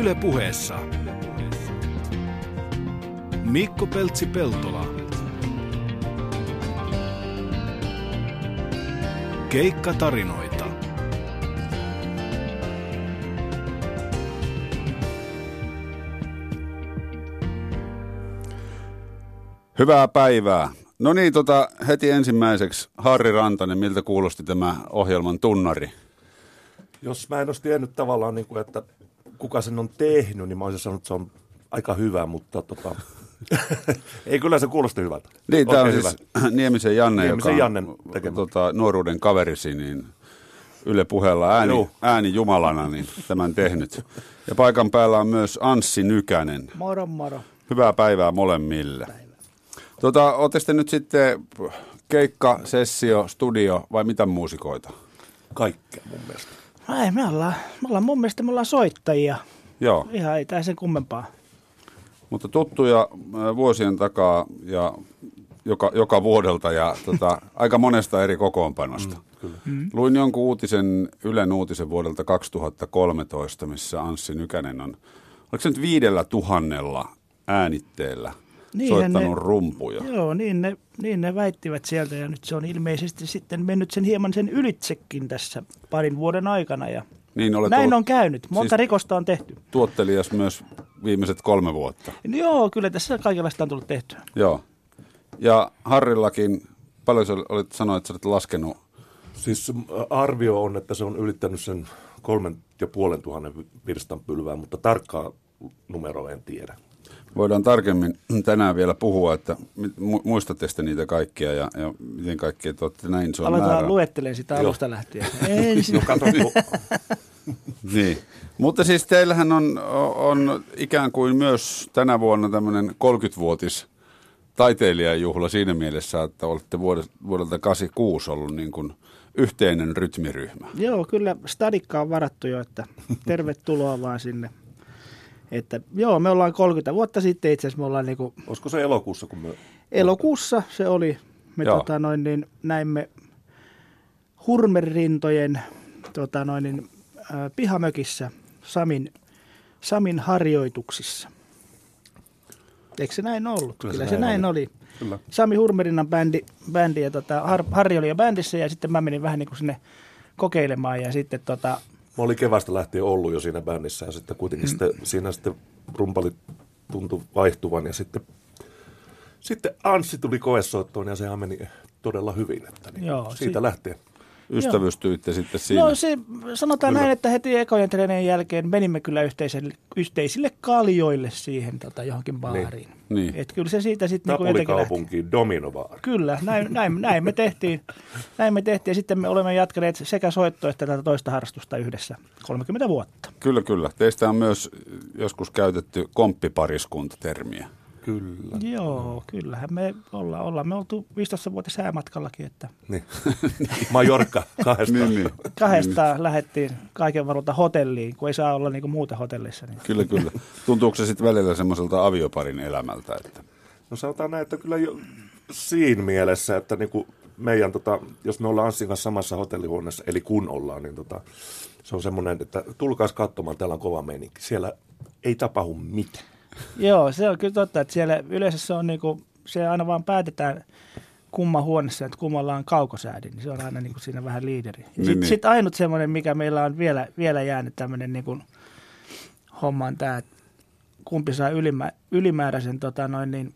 Yle puheessa. Mikko Peltsi-Peltola. Keikka tarinoita. Hyvää päivää. No niin, tota, heti ensimmäiseksi Harri Rantanen, miltä kuulosti tämä ohjelman tunnari? Jos mä en olisi tiennyt tavallaan, niin kuin, että kuka sen on tehnyt, niin mä olisin sanonut, että se on aika hyvä, mutta tota, ei kyllä se kuulosti hyvältä. Niin, tämä on siis Niemisen Janne, Niemisen joka Jannen on tekemä. tota, nuoruuden kaverisi, niin Yle puheella ääni, ääni jumalana niin tämän tehnyt. Ja paikan päällä on myös Anssi Nykänen. Moro moro. Hyvää päivää molemmille. Tota, Oletteko te nyt sitten keikka, sessio, studio vai mitä muusikoita? Kaikkea mun mielestä. Ei, me ollaan, me ollaan mun mielestä me ollaan soittajia. Joo, Ihan ei tää sen kummempaa. mutta tuttuja äh, vuosien takaa ja joka, joka vuodelta ja tota, aika monesta eri kokoonpanosta. Mm, kyllä. mm. Luin jonkun uutisen, Ylen uutisen vuodelta 2013, missä Anssi Nykänen on, oliko se nyt viidellä tuhannella äänitteellä Niinhän soittanut ne- rumpuja? Joo, niin ne, niin ne väittivät sieltä ja nyt se on ilmeisesti sitten mennyt sen hieman sen ylitsekin tässä parin vuoden aikana. Ja Niin olet näin ollut on käynyt. Monta siis- rikosta on tehty. tuottelijas myös viimeiset kolme vuotta. Joo, kyllä tässä kaikenlaista on tullut tehtyä. Joo. Ja Harrillakin, paljon sä olit sanoa, että sä olet laskenut, Siis arvio on, että se on ylittänyt sen kolmen ja puolen tuhannen virstan pylvää, mutta tarkkaa numeroa en tiedä. Voidaan tarkemmin tänään vielä puhua, että muistatte sitten niitä kaikkia ja, ja miten kaikkea te olette näin, se on Aletaan määrä. luettelemaan sitä alusta lähtien. Ensin. No kato, Niin. Mutta siis teillähän on, on ikään kuin myös tänä vuonna tämmöinen 30-vuotis taiteilijajuhla siinä mielessä, että olette vuodelta, vuodelta 86 ollut niin kuin yhteinen rytmiryhmä. Joo, kyllä stadikka on varattu jo, että tervetuloa vaan sinne. Että joo, me ollaan 30 vuotta sitten itse asiassa, me ollaan niinku olisiko se elokuussa, kun me... elokuussa se oli, me Joo. tota noin, niin näimme hurmerintojen tota noin, niin, ä, pihamökissä Samin, Samin harjoituksissa. Eikö se näin ollut? Kyllä, Kyllä se näin oli. Kyllä. Sami Hurmerinnan bändi, bändi ja tota, Har, Harri oli jo bändissä ja sitten mä menin vähän niin kuin sinne kokeilemaan ja sitten tota, Mä olin kevästä lähtien ollut jo siinä bändissä ja sitten kuitenkin mm. sitten, siinä sitten rumpalit tuntui vaihtuvan ja sitten, sitten Anssi tuli koesoittoon ja sehän meni todella hyvin. Että niin Joo, siitä si- lähtien. Ystävystyitte sitten siinä. No se, sanotaan Kyllä. näin, että heti ekojen treenien jälkeen menimme kyllä yhteiselle, yhteisille kaljoille siihen tota, johonkin baariin. Niin. Et kyllä se siitä sitten niinku jotenkin. Napolikaupunkiin Dominovaari. Kyllä, näin, näin, näin, me tehtiin. Näin me tehtiin ja sitten me olemme jatkaneet sekä soittoa että tätä toista harrastusta yhdessä 30 vuotta. Kyllä, kyllä. Teistä on myös joskus käytetty komppipariskunta-termiä. Kyllä. Joo, kyllähän me ollaan, ollaan me oltu 15 vuotta säämatkallakin, että Niin. Majorka kahdesta. Niin, niin. kahdesta lähdettiin kaiken varalta hotelliin, kun ei saa olla niinku muuta hotellissa. Niin. Kyllä, kyllä. Tuntuuko se sitten välillä semmoiselta avioparin elämältä? Että... No sanotaan näin, että kyllä jo siinä mielessä, että niinku meidän, tota, jos me ollaan Anssin kanssa samassa hotellihuoneessa, eli kun ollaan, niin tota, se on semmoinen, että tulkaas katsomaan, täällä on kova meininki. Siellä ei tapahdu mitään. Joo, se on kyllä totta, että siellä yleensä se on niinku, se aina vaan päätetään kumman huoneessa, että kummalla on kaukosäädin, niin se on aina niinku siinä vähän liideri. Niin, sitten niin. sit ainut semmoinen, mikä meillä on vielä, vielä jäänyt tämmöinen niinku homma on tämä, että kumpi saa ylimä, ylimääräisen tota noin niin,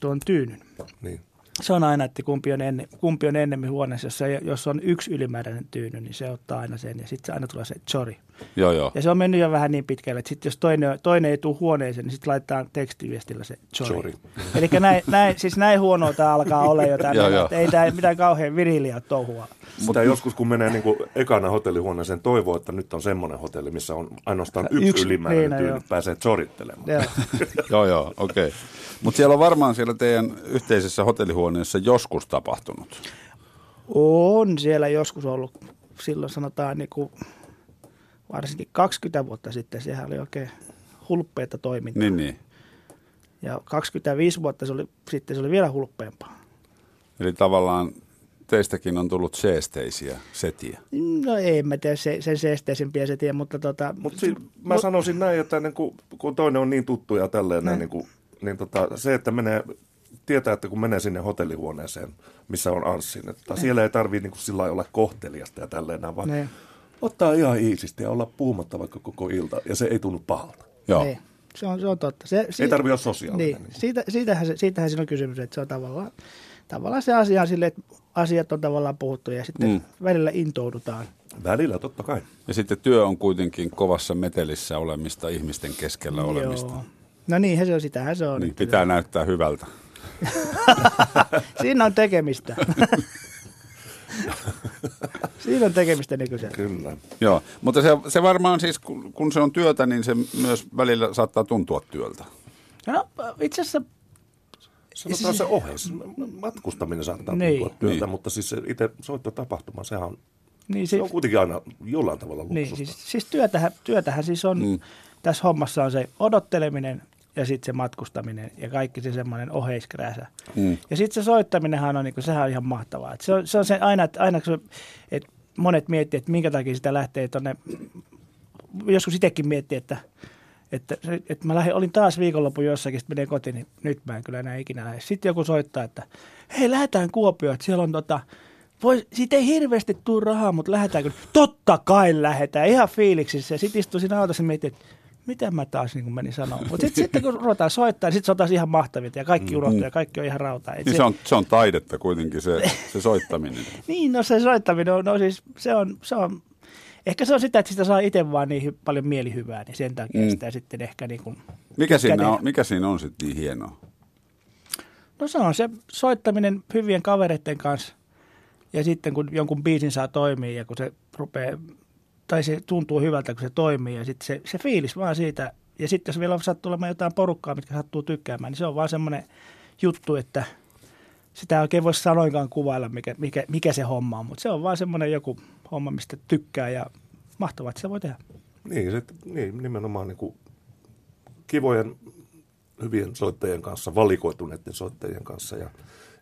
tuon tyynyn. Niin. Se on aina, että kumpi on, enne, kumpi on ennemmin huoneessa. Jos, se, jos on yksi ylimääräinen tyyny, niin se ottaa aina sen ja sitten se aina tulee se chori. Joo, joo. Ja se on mennyt jo vähän niin pitkälle, että sit jos toinen, toinen ei tule huoneeseen, niin sitten laitetaan tekstiviestillä se chori. Chori. Eli näin, näin, siis näin huonoa tämä alkaa olla jo Joo, tänne, joo. että ei tämä mitään kauhean viriliä touhua. Mutta joskus, kun menee niinku ekana hotellihuoneeseen, toivoo, että nyt on semmoinen hotelli, missä on ainoastaan yksi, Yksi, yksi ylimääräinen niin, tyyny, joo. pääsee chorittelemaan. Joo. Joo, joo, okei. Okay. Mutta siellä on varmaan siellä teidän yhteisessä hotellihuoneessa joskus tapahtunut. On siellä joskus ollut, silloin sanotaan niin kuin, varsinkin 20 vuotta sitten, sehän oli oikein hulppeita toimintaa. Niin, niin. Ja 25 vuotta se oli, sitten se oli vielä hulppeampaa. Eli tavallaan teistäkin on tullut seesteisiä setiä. No ei mä tiedä se, sen seesteisempiä se tiedä, mutta tota... Mutta si- mä sanoisin näin, että niin kun, kun toinen on niin tuttu ja tälleen, näin, niin, kuin, niin tota, se, että menee, tietää, että kun menee sinne hotellihuoneeseen, missä on Anssin, että siellä ei tarvii niin kuin sillä lailla olla kohteliasta ja tälleen, vaan Ne. ottaa ihan iisisti ja olla puhumatta vaikka koko ilta, ja se ei tunnu pahalta. Joo. Ei. Se on, se on totta. Se, Ei tarvitse olla sosiaalinen. Niin, Niin kuin. siitä, siitähän, se, siitähän siinä on kysymys, että se on tavallaan, tavallaan se asia on silleen, että asiat on tavallaan puhuttu ja sitten Mm. välillä intoudutaan. Välillä totta kai. Ja sitten työ on kuitenkin kovassa metelissä olemista ihmisten keskellä olemista. Joo. No niin, se on, sitähän se on. Niin, pitää näyttää hyvältä. Siinä on tekemistä. Siinä on tekemistä nykyisellä. Kyllä. Joo, mutta se, se varmaan siis, kun, kun se on työtä, niin se myös välillä saattaa tuntua työltä. No itse asiassa, Sanotaan se oheis. Matkustaminen saattaa Niin. tuntua työltä, Niin. mutta siis se itse soittotapahtuma, sehän on, niin, se siis, on kuitenkin aina jollain tavalla niin, luksusta. siis, siis työtähän, työtähän siis on, mm. tässä hommassa on se odotteleminen ja sitten se matkustaminen ja kaikki se semmoinen oheiskrääsä. Mm. Ja sitten se soittaminenhan on, niin kuin, sehän on ihan mahtavaa. Et se, on, se on se aina, että aina kun että monet miettii, että minkä takia sitä lähtee tuonne, joskus itsekin miettii, että, että, että mä lähdin, olin taas viikonlopun jossakin, sitten menee kotiin, niin nyt mä en kyllä enää ikinä lähde. Sitten joku soittaa, että hei lähdetään Kuopioon, että siellä on tota, voi, siitä ei hirveästi tule rahaa, mutta lähdetäänkö? Totta kai lähdetään, ihan fiiliksissä. Ja sitten istuin siinä autossa ja mietin, että mitä mä taas niin menin sanomaan. Mutta sitten, sitten kun ruvetaan soittaa, niin sitten se on taas ihan mahtavinta ja kaikki unohtuu ja kaikki on ihan rautaa. Et Niin se on, se on taidetta kuitenkin se, se soittaminen. Niin, no se soittaminen on, no siis se on, se on, ehkä se on sitä, että sitä saa itse vaan niin paljon mielihyvää, niin sen takia Mm. sitä sitten ehkä niin kuin, Mikä siinä on, mikä siinä on sitten niin hienoa? no se on se soittaminen hyvien kavereiden kanssa ja sitten kun jonkun biisin saa toimia ja kun se rupeaa, tai se tuntuu hyvältä, kun se toimii ja sitten se, se fiilis vaan siitä, ja sitten jos vielä sattuu olemaan jotain porukkaa, mitkä sattuu tykkäämään, niin se on vaan semmoinen juttu, että sitä ei oikein voi sanoinkaan kuvailla, mikä, mikä, mikä se homma on, mutta se on vaan semmoinen joku homma, mistä tykkää ja mahtavaa, että se voi tehdä. Niin, se, niin nimenomaan niin kuin kivojen, hyvien soittajien kanssa, valikoituneiden soittajien kanssa ja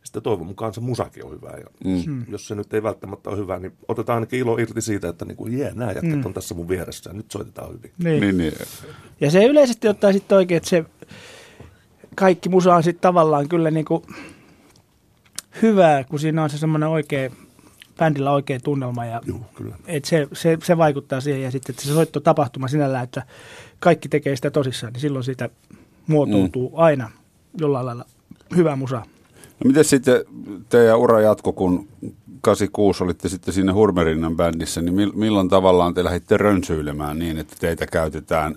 sitten toivon mukaan se musakin on hyvää. Ja mm. Jos se nyt ei välttämättä ole hyvä, niin otetaan ainakin ilo irti siitä, että niin kuin, jee, nämä jätkät mm. on tässä mun vieressä ja nyt soitetaan hyvin. Niin. Niin, niin. Ja se yleisesti ottaa sitten oikein, että se kaikki musa on sitten tavallaan kyllä niin kuin hyvää, kun siinä on se semmoinen oikea, bändillä oikea tunnelma ja Joo, kyllä. et se, se, se, vaikuttaa siihen ja sitten että se soittotapahtuma sinällään, että kaikki tekee sitä tosissaan, niin silloin siitä muotoutuu mm. aina jollain lailla hyvä musa. No miten sitten teidän ura jatko, kun 86 olitte sitten siinä Hurmerinnan bändissä, niin mil- milloin tavallaan te lähditte rönsyilemään niin, että teitä käytetään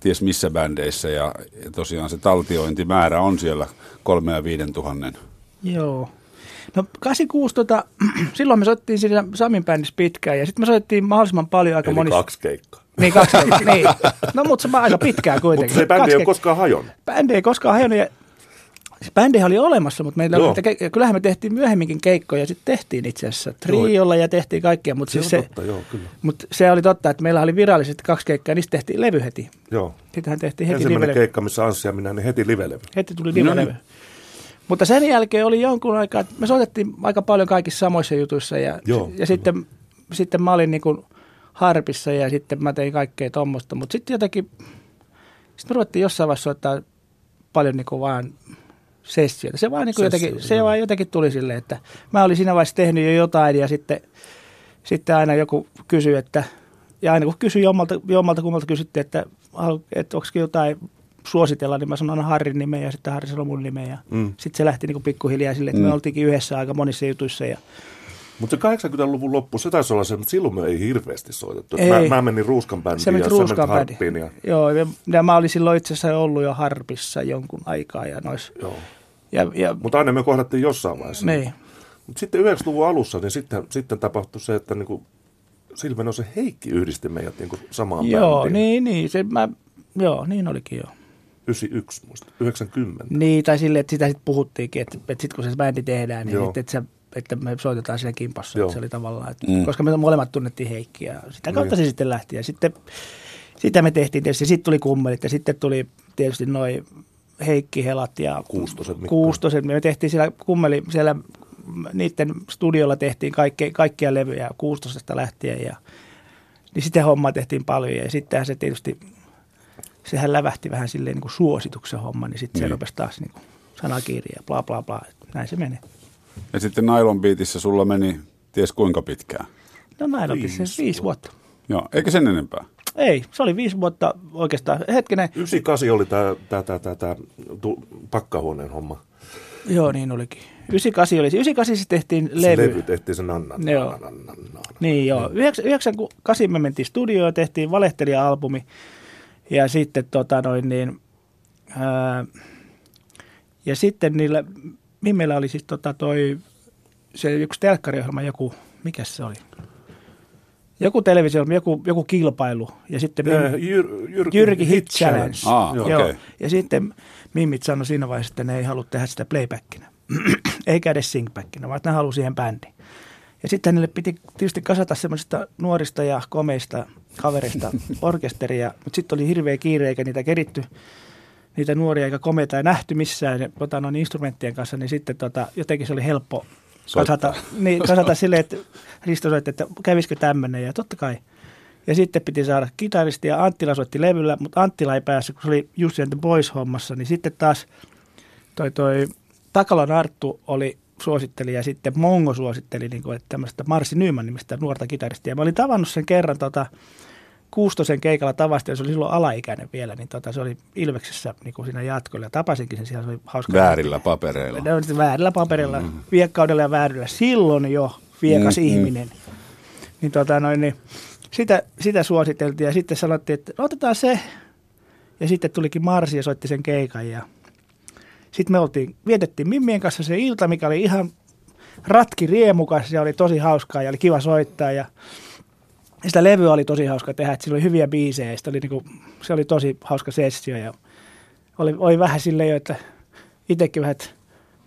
ties missä bändeissä ja, ja tosiaan se taltiointimäärä on siellä kolme ja viiden tuhannen. Joo. No 86, tota, silloin me soittiin siinä Samin bändissä pitkään ja sitten me soittiin mahdollisimman paljon aika Eli monissa. kaksi keikkaa. Niin, kaksi, niin. No mutta se on aika pitkään kuitenkin. Mutta se bändi ei ole koskaan hajonnut. bändi ei koskaan hajonnut. Ja bändihän oli olemassa, mutta meillä Joo. oli, ke- kyllähän me tehtiin myöhemminkin keikkoja ja sitten tehtiin itse asiassa triolla ja tehtiin kaikkea, mutta Se siis se, totta, joo, kyllä. mutta se oli totta, että meillä oli virallisesti kaksi keikkaa ja niistä tehtiin levy heti. Joo. Sittenhän tehtiin heti Ensimmäinen live-levy. keikka, missä Anssi ja minä, niin heti livelevy. Heti tuli No live-levy. niin. Mutta sen jälkeen oli jonkun aikaa, että me soitettiin aika paljon kaikissa samoissa jutuissa ja, Joo, ja sitten, sitten mä olin niin kuin harpissa ja sitten mä tein kaikkea tuommoista, mutta sitten jotenkin, sitten me ruvettiin jossain vaiheessa soittaa paljon niin kuin vaan sessioita. Se vaan, niin kuin jotenkin, se joo. vaan jotenkin tuli silleen, että mä olin siinä vaiheessa tehnyt jo jotain ja sitten, sitten aina joku kysyi, että ja aina kun kysyi jommalta, jommalta kummalta kysyttiin, että, että onko jotain suositella, niin mä sanon aina Harrin nimen ja sitten Harri sanoi mun nimen. Ja Mm. sitten se lähti niin kuin pikkuhiljaa silleen, että Mm. me oltiinkin yhdessä aika monissa jutuissa. Ja, Mutta se 80-luvun loppu, se taisi olla se, mutta silloin me ei hirveästi soitettu. Ei. Mä, mä menin Ruuskan bändiin se ja sä päin. harppiin. Ja, Joo, ja, ja, mä olin silloin itse asiassa ollut jo Harpissa jonkun aikaa. Ja nois, joo. ja, ja, Mutta aina me kohdattiin jossain vaiheessa. niin. Mutta sitten 90-luvun alussa, niin sitten, sitten tapahtui se, että niinku, Silven se Heikki yhdisti meidät niinku samaan Joo, bändiin. niin, niin, se, mä, joo, niin olikin joo. 91 muista, 90. Niin, tai silleen, että sitä sitten puhuttiinkin, että, että sitten kun se bändi tehdään, niin Joo. että, että, se, että me soitetaan siinä kimpassa. Joo. Että se oli tavallaan, että, Mm. koska me molemmat tunnettiin Heikkiä. ja Sitä kautta Niin. se sitten lähti. Ja sitten sitä me tehtiin tietysti. Sitten tuli kummelit ja sitten tuli tietysti noin Heikki Helat ja Kuustoset, Mikko. Kuustoset. Me tehtiin siellä kummeli, siellä niiden studiolla tehtiin kaikkea, kaikkia levyjä 16 lähtien ja niin sitä hommaa tehtiin paljon ja sittenhän se tietysti, sehän lävähti vähän silleen niin kuin suosituksen homma, niin sitten se Niin. rupesi taas niin kuin sanakirja ja bla bla bla, näin se menee. Ja sitten Nylon Beatissä sulla meni ties kuinka pitkään. No näin on Viisi viisi, viisi vuotta. Joo, eikä sen enempää. Ei, se oli viisi vuotta oikeastaan. Hetkinen, 98 oli tämä tää, tää, tää, tää, tu, pakkahuoneen homma. joo niin olikin. 98 oli, 98 se tehtiin Se levy. levy tehtiin se nanna, Joo. nanna, nanna, nanna. Niin joo, 98 me mentiin studioon ja tehtiin Valehtelija-albumi. Ja sitten tota noin niin, ää, ja sitten niillä, Mimmellä oli siis tota toi, se yksi telkkariohjelma, joku, mikä se oli? Joku televisio, joku, joku kilpailu. Ja sitten Mim- Jyr, Jyrki, Jyrki Hit Challenge. Aa, Joo. okei. Joo. Ja sitten Mimmit sanoi siinä vaiheessa, että ne ei halua tehdä sitä playbackina. Eikä edes singbackina, vaan että ne haluaa siihen bändiin. Ja sitten niille piti tietysti kasata semmoisista nuorista ja komeista kavereista orkesteria, mutta sitten oli hirveä kiire eikä niitä keritty niitä nuoria eikä komeita ei nähty missään ja, tota, noin instrumenttien kanssa, niin sitten tota, jotenkin se oli helppo Soittaa. kasata, niin, kasata silleen, että Risto soitti, että kävisikö tämmöinen ja totta kai. Ja sitten piti saada kitaristi ja Anttila soitti levyllä, mutta Anttila ei päässyt, kun se oli Jussi and the Boys hommassa, niin sitten taas toi, toi Takalan Arttu oli suositteli ja sitten Mongo suositteli niin kuin, että tämmöistä Marsi Nyman nimistä nuorta kitaristia. Mä olin tavannut sen kerran tota, Kuustosen keikalla tavasti, ja se oli silloin alaikäinen vielä, niin tota, se oli Ilveksessä niin kuin siinä jatkolla. Ja tapasinkin sen siellä, se oli hauska. Väärillä papereilla. Ne on väärillä paperilla, mm. viekkaudella ja väärillä. Silloin jo viekas Mm, mm, mm. ihminen. Niin, tota, noin, niin sitä, sitä suositeltiin ja sitten sanottiin, että no, otetaan se. Ja sitten tulikin Marsi ja soitti sen keikan ja sitten me oltiin, vietettiin Mimmien kanssa se ilta, mikä oli ihan ratki riemukas ja oli tosi hauskaa ja oli kiva soittaa ja sitä levyä oli tosi hauska tehdä, että sillä oli hyviä biisejä ja oli niinku, se oli tosi hauska sessio ja oli, oli vähän silleen jo, että itsekin vähän, että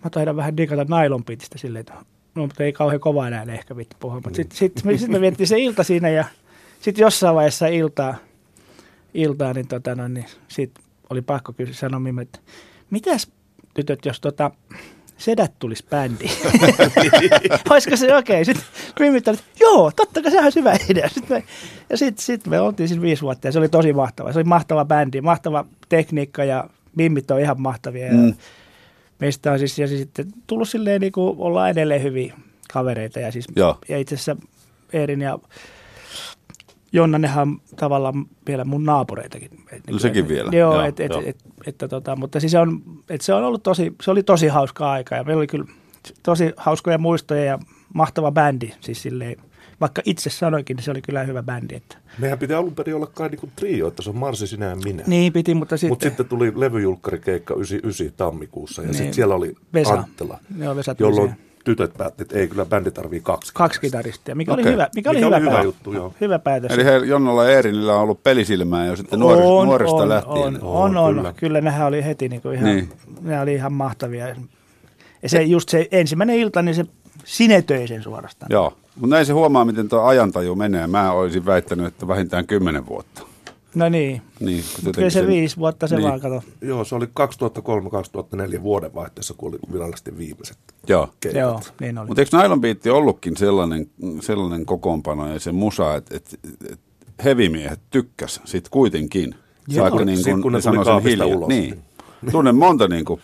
mä taidan vähän digata nylon beatistä silleen, että no, mutta ei kauhean kova enää ehkä vittu puhua. Mutta sitten sit, me, sit me vietettiin se ilta siinä ja sitten jossain vaiheessa iltaa, iltaa niin, tota, no, niin sit oli pakko kysyä sanoa että mitäs tytöt, jos tota, sedät tulisi bändiin. Olisiko se okei? Okay? Sitten oli, että joo, totta kai sehän olisi hyvä idea. Sitten me, ja sitten sit me oltiin siinä viisi vuotta ja se oli tosi mahtava. Se oli mahtava bändi, mahtava tekniikka ja Mimmit on ihan mahtavia. Mm. Ja meistä on siis ja siis sitten tullut silleen niin kuin ollaan edelleen hyviä kavereita ja, siis, Joo. ja itse asiassa Eerin ja Jonna, nehän on tavallaan vielä mun naapureitakin. Et, No sekin vielä, Joo, joo, et, et, joo. et, että tota, mutta siis se on, et se on ollut tosi, se oli tosi hauska aika ja meillä oli kyllä tosi hauskoja muistoja ja mahtava bändi. Siis silleen, vaikka itse sanoinkin, niin se oli kyllä hyvä bändi. Että. Mehän pitää alun perin olla kai niinku trio, että se on Marsi, sinä ja minä. Niin piti, mutta sitten... Mutta sitten tuli levyjulkkarikeikka 99 tammikuussa ja Niin. sitten siellä oli Vesa. Anttila, Joo, Vesa jolloin. Tytöt päätti, että ei kyllä bändi tarvii kaksi. Kaksi kitaristia, mikä Okei. oli hyvä, mikä oli Mikä hyvä, oli hyvä päätös. juttu, joo. Hyvä päätös. Eli he, Jonnolla ja Eerinillä on ollut pelisilmää jo sitten nuori, on, nuoresta on, lähtien. On, On, on, on, kyllä. kyllä. kyllä nehän oli heti niin kuin ihan, Niin. niin. ne oli ihan mahtavia. Ja se, just se ensimmäinen ilta, niin se sinetöi sen suorastaan. Joo, mutta näin se huomaa, miten tuo ajantaju menee. Mä olisin väittänyt, että vähintään kymmenen vuotta. No niin, Niin, kun kyllä jotenkin se sen- viisi vuotta se niin. vaan kato. Joo, se oli 2003-2004 vuodenvaihteessa, kun oli virallisesti viimeiset Joo. keikat. Joo, niin oli. Mutta eikö Nylon Beat ollutkin sellainen, sellainen kokoonpano ja se musa, että et, et hevimiehet tykkäs sit kuitenkin. Joo. Vaikka niin kuin kun ne sanoi sen kaapista hiljaa. ulos, Niin. Tunnen monta niin kuin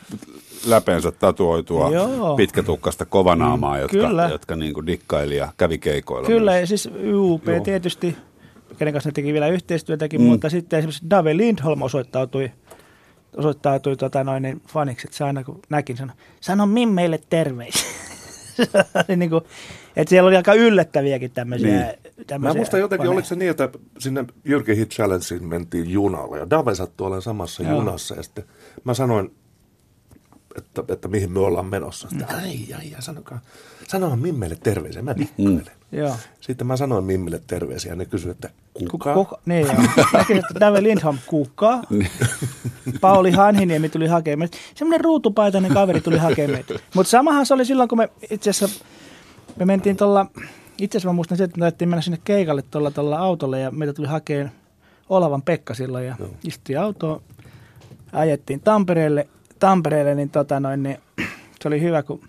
läpeensä tatuoitua Joo. pitkätukkasta kovanaamaa, jotka, Kyllä. jotka niin kuin dikkaili ja kävi keikoilla. Kyllä, myös. ja siis UP Joo. tietysti, kenen kanssa ne teki vielä yhteistyötäkin, mm. mutta sitten esimerkiksi Dave Lindholm osoittautui, osoittautui tota noin, niin faniksi, että se aina kun näkin sanoi, sano Mimmeille terveisiä. niin kuin, että siellä oli aika yllättäviäkin tämmöisiä. Niin. Mä tämmöisiä muistan jotenkin, oliko se niin, että sinne Jyrki Hit Challengeen mentiin junalla ja Dave sattui olemaan samassa Joo. junassa ja sitten mä sanoin, että, että mihin me ollaan menossa. Sitten, ai, ai, ai, sanokaa, sanoa Mimmelle terveisiä, mä dikkailen. Joo. Sitten mä sanoin Mimmille terveisiä ja ne kysyi, että kuka? Kuka? Niin joo. Näkin, että Dave Lindholm kuka. Pauli Hanhiniemi tuli hakemaan. Semmoinen ruutupaitainen kaveri tuli hakemaan. Mutta samahan se oli silloin, kun me itse asiassa me mentiin tuolla, itse asiassa mä muistan se, että me taidettiin mennä sinne keikalle tuolla, tuolla autolla ja meitä tuli hakemaan Olavan Pekka silloin ja istui autoon. Ajettiin Tampereelle, Tampereelle niin, tota noin, niin se oli hyvä, kun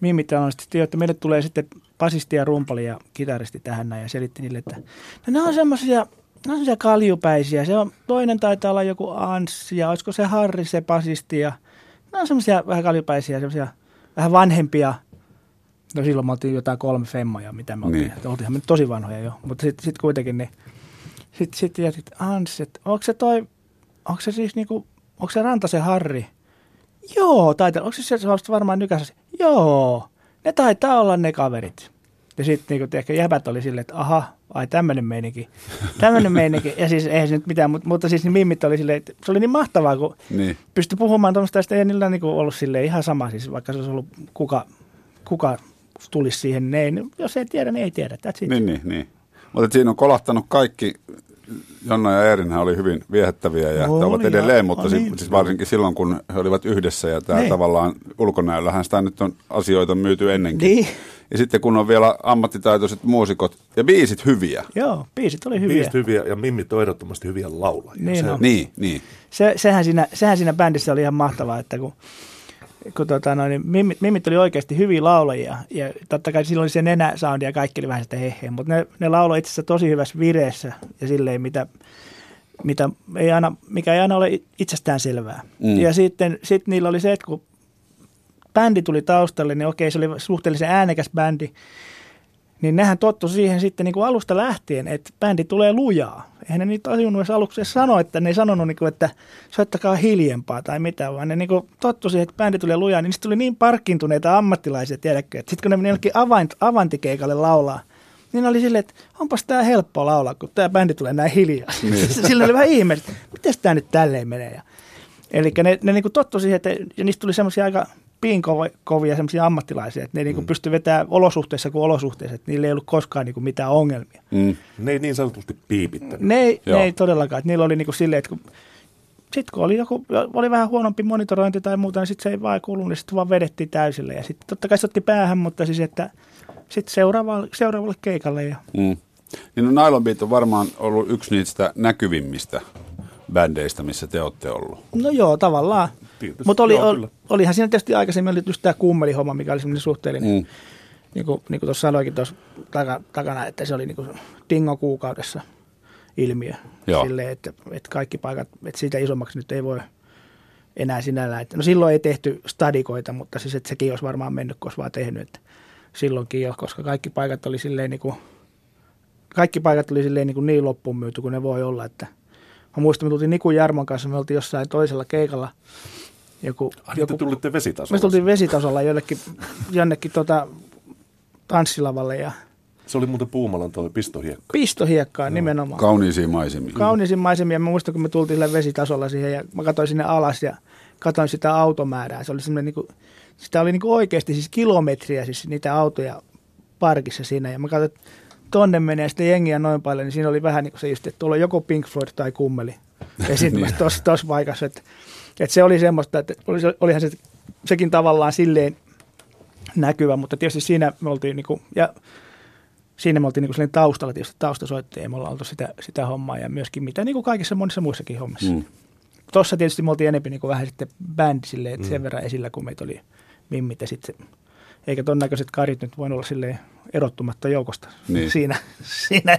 Mimmit sanoi sitten, että meille tulee sitten basisti ja rumpali ja kitaristi tähän näin ja selitti niille, että no, ne on semmoisia No semmoisia kaljupäisiä. Se on, toinen taitaa olla joku Anssi ja olisiko se Harri se basisti ja ne on semmoisia vähän kaljupäisiä, semmoisia vähän vanhempia. No silloin me oltiin jotain kolme femmoja, mitä me oltiin. Niin. Oltiinhan me tosi vanhoja jo, mutta sitten sit kuitenkin niin, sitten sit jätit Anssi, että onko se toi, onko se siis niinku, onko se Rantasen Harri? Joo, taitaa, onko se se varmaan nykässä? Joo, ne taitaa olla ne kaverit. Ja sitten niinku, ehkä jäbät oli silleen, että aha, ai tämmöinen meininki. Tämmöinen meininki. Ja siis eihän se nyt mitään, mutta, mutta siis niin mimmit oli silleen, että se oli niin mahtavaa, kun niin. pystyi puhumaan tuommoista, ja ei niillä niinku ollut silleen ihan sama, siis vaikka se olisi ollut kuka, kuka tulisi siihen, niin ei, jos ei tiedä, niin ei tiedä. That's it. Niin, niin, niin. Mutta siinä on kolahtanut kaikki Jonna ja Eerinhän oli hyvin viehättäviä ja oli, ovat edelleen, ja, mutta siis, niin. siis varsinkin silloin, kun he olivat yhdessä ja tämä niin. tavallaan ulkonäöllähän sitä nyt on asioita myyty ennenkin. Niin. Ja sitten kun on vielä ammattitaitoiset muusikot ja biisit hyviä. Joo, biisit oli hyviä. Biisit hyviä ja mimmit on ehdottomasti hyviä laulajia. Niin, se, niin, niin. Se, sehän, siinä, sehän siinä bändissä oli ihan mahtavaa, että kun kun tota, no, niin mimmit, mimmit oli oikeasti hyviä laulajia ja totta kai silloin oli se nenäsoundi ja kaikki oli vähän sitä hehe, mutta ne, ne lauloi itse asiassa tosi hyvässä vireessä ja silleen, mitä, mitä ei aina, mikä ei aina ole itsestään selvää. Mm. Ja sitten sit niillä oli se, että kun bändi tuli taustalle, niin okei, se oli suhteellisen äänekäs bändi, niin nehän tottu siihen sitten niin kuin alusta lähtien, että bändi tulee lujaa. Eihän ne niitä tajunnut edes aluksi sanoa, että ne ei sanonut, niin kuin, että soittakaa hiljempaa tai mitä, vaan ne niin kuin tottu siihen, että bändi tulee lujaa, niin niistä tuli niin parkkintuneita ammattilaisia, tiedätkö, että sitten kun ne meni jollekin avant, avantikeikalle laulaa, niin oli silleen, että onpas tämä helppo laulaa, kun tämä bändi tulee näin hiljaa. Niin. Sillä oli vähän ihme, että miten tämä nyt tälleen menee. Eli ne, ne niin kuin tottu siihen, että ja niistä tuli semmoisia aika piinkovia semmoisia ammattilaisia, että ne niin mm. pystyivät vetämään olosuhteissa kuin olosuhteissa, että niillä ei ollut koskaan niin kuin mitään ongelmia. Mm. Ne ei niin sanotusti piipittänyt. Ne ei, ne ei todellakaan, että niillä oli niin kuin silleen, että kun, sitten kun oli, joku, oli vähän huonompi monitorointi tai muuta, niin sitten se ei vaan kuulu, niin sitten vaan vedettiin täysille. Ja sitten totta kai se otti päähän, mutta siis että sitten seuraavalle, seuraavalle keikalle. Ja... Mm. Niin no Nylon Beat on varmaan ollut yksi niistä näkyvimmistä bändeistä, missä te olette ollut. No joo, tavallaan. Mutta oli, oli, olihan siinä tietysti aikaisemmin oli just tämä kummelihomma, mikä oli semmoinen suhteellinen, mm. niin kuin, niin kuin tuossa sanoikin tuossa takana, että se oli niin kuin dingo kuukaudessa ilmiö. Joo. Silleen, että, että kaikki paikat, että siitä isommaksi nyt ei voi enää sinällään. Että, no silloin ei tehty stadikoita, mutta siis että sekin olisi varmaan mennyt, koska vaan tehnyt. Että silloinkin jo, koska kaikki paikat oli silleen niin kuin, kaikki paikat oli silleen niin, kuin niin loppuun myyty kuin ne voi olla, että Mä muistan, me tultiin Niku Jarmon kanssa, me oltiin jossain toisella keikalla. Joku, Ai, joku, te tulitte vesitasolla? Me tultiin vesitasolla jollekin, jonnekin tota, tanssilavalle ja se oli muuten Puumalan toi pistohiekka. Pistohiekkaa no. nimenomaan. Kauniisiin maisemiin. Kauniisiin maisemiin. Mä muistan, kun me tultiin sille vesitasolla siihen ja mä katsoin sinne alas ja katsoin sitä automäärää. Se oli semmoinen niin kuin, sitä oli niin kuin oikeasti siis kilometriä siis niitä autoja parkissa siinä. Ja mä katsoin, että tonne menee sitten jengiä noin paljon, niin siinä oli vähän niin kuin se just, että tuolla on joko Pink Floyd tai kummeli esiintymässä tuossa tos paikassa. Että, että se oli semmoista, että oli, olihan se, sekin tavallaan silleen näkyvä, mutta tietysti siinä me oltiin niin kuin, ja siinä me oltiin niin kuin taustalla tietysti taustasoittajia, me ollaan oltu sitä, sitä hommaa ja myöskin mitä niin kuin kaikissa monissa muissakin hommissa. Mm. Tuossa tietysti me oltiin enemmän niin kuin vähän sitten bändi silleen, että mm. sen verran esillä, kun meitä oli mimmit ja sitten eikä ton näköiset karit nyt voinut olla silleen erottumatta joukosta niin. siinä, siinä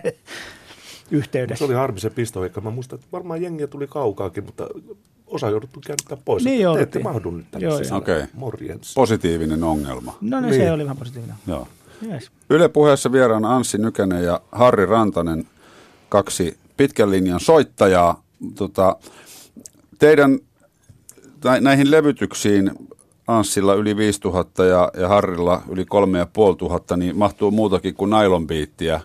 yhteydessä. Se oli harmi se pistoveikka. Mä muistan, että varmaan jengiä tuli kaukaakin, mutta osa jouduttu käännyttää pois. Niin Te ette mahdu nyt tänne joo, okay. Morjens. Positiivinen ongelma. No niin, niin. se oli vähän positiivinen. Joo. Yes. Yle puheessa vieraana Anssi Nykänen ja Harri Rantanen, kaksi pitkän linjan soittajaa. Tota, teidän näihin levytyksiin Anssilla yli 5000 ja, ja Harrilla yli 3500, niin mahtuu muutakin kuin nailonbiittiä.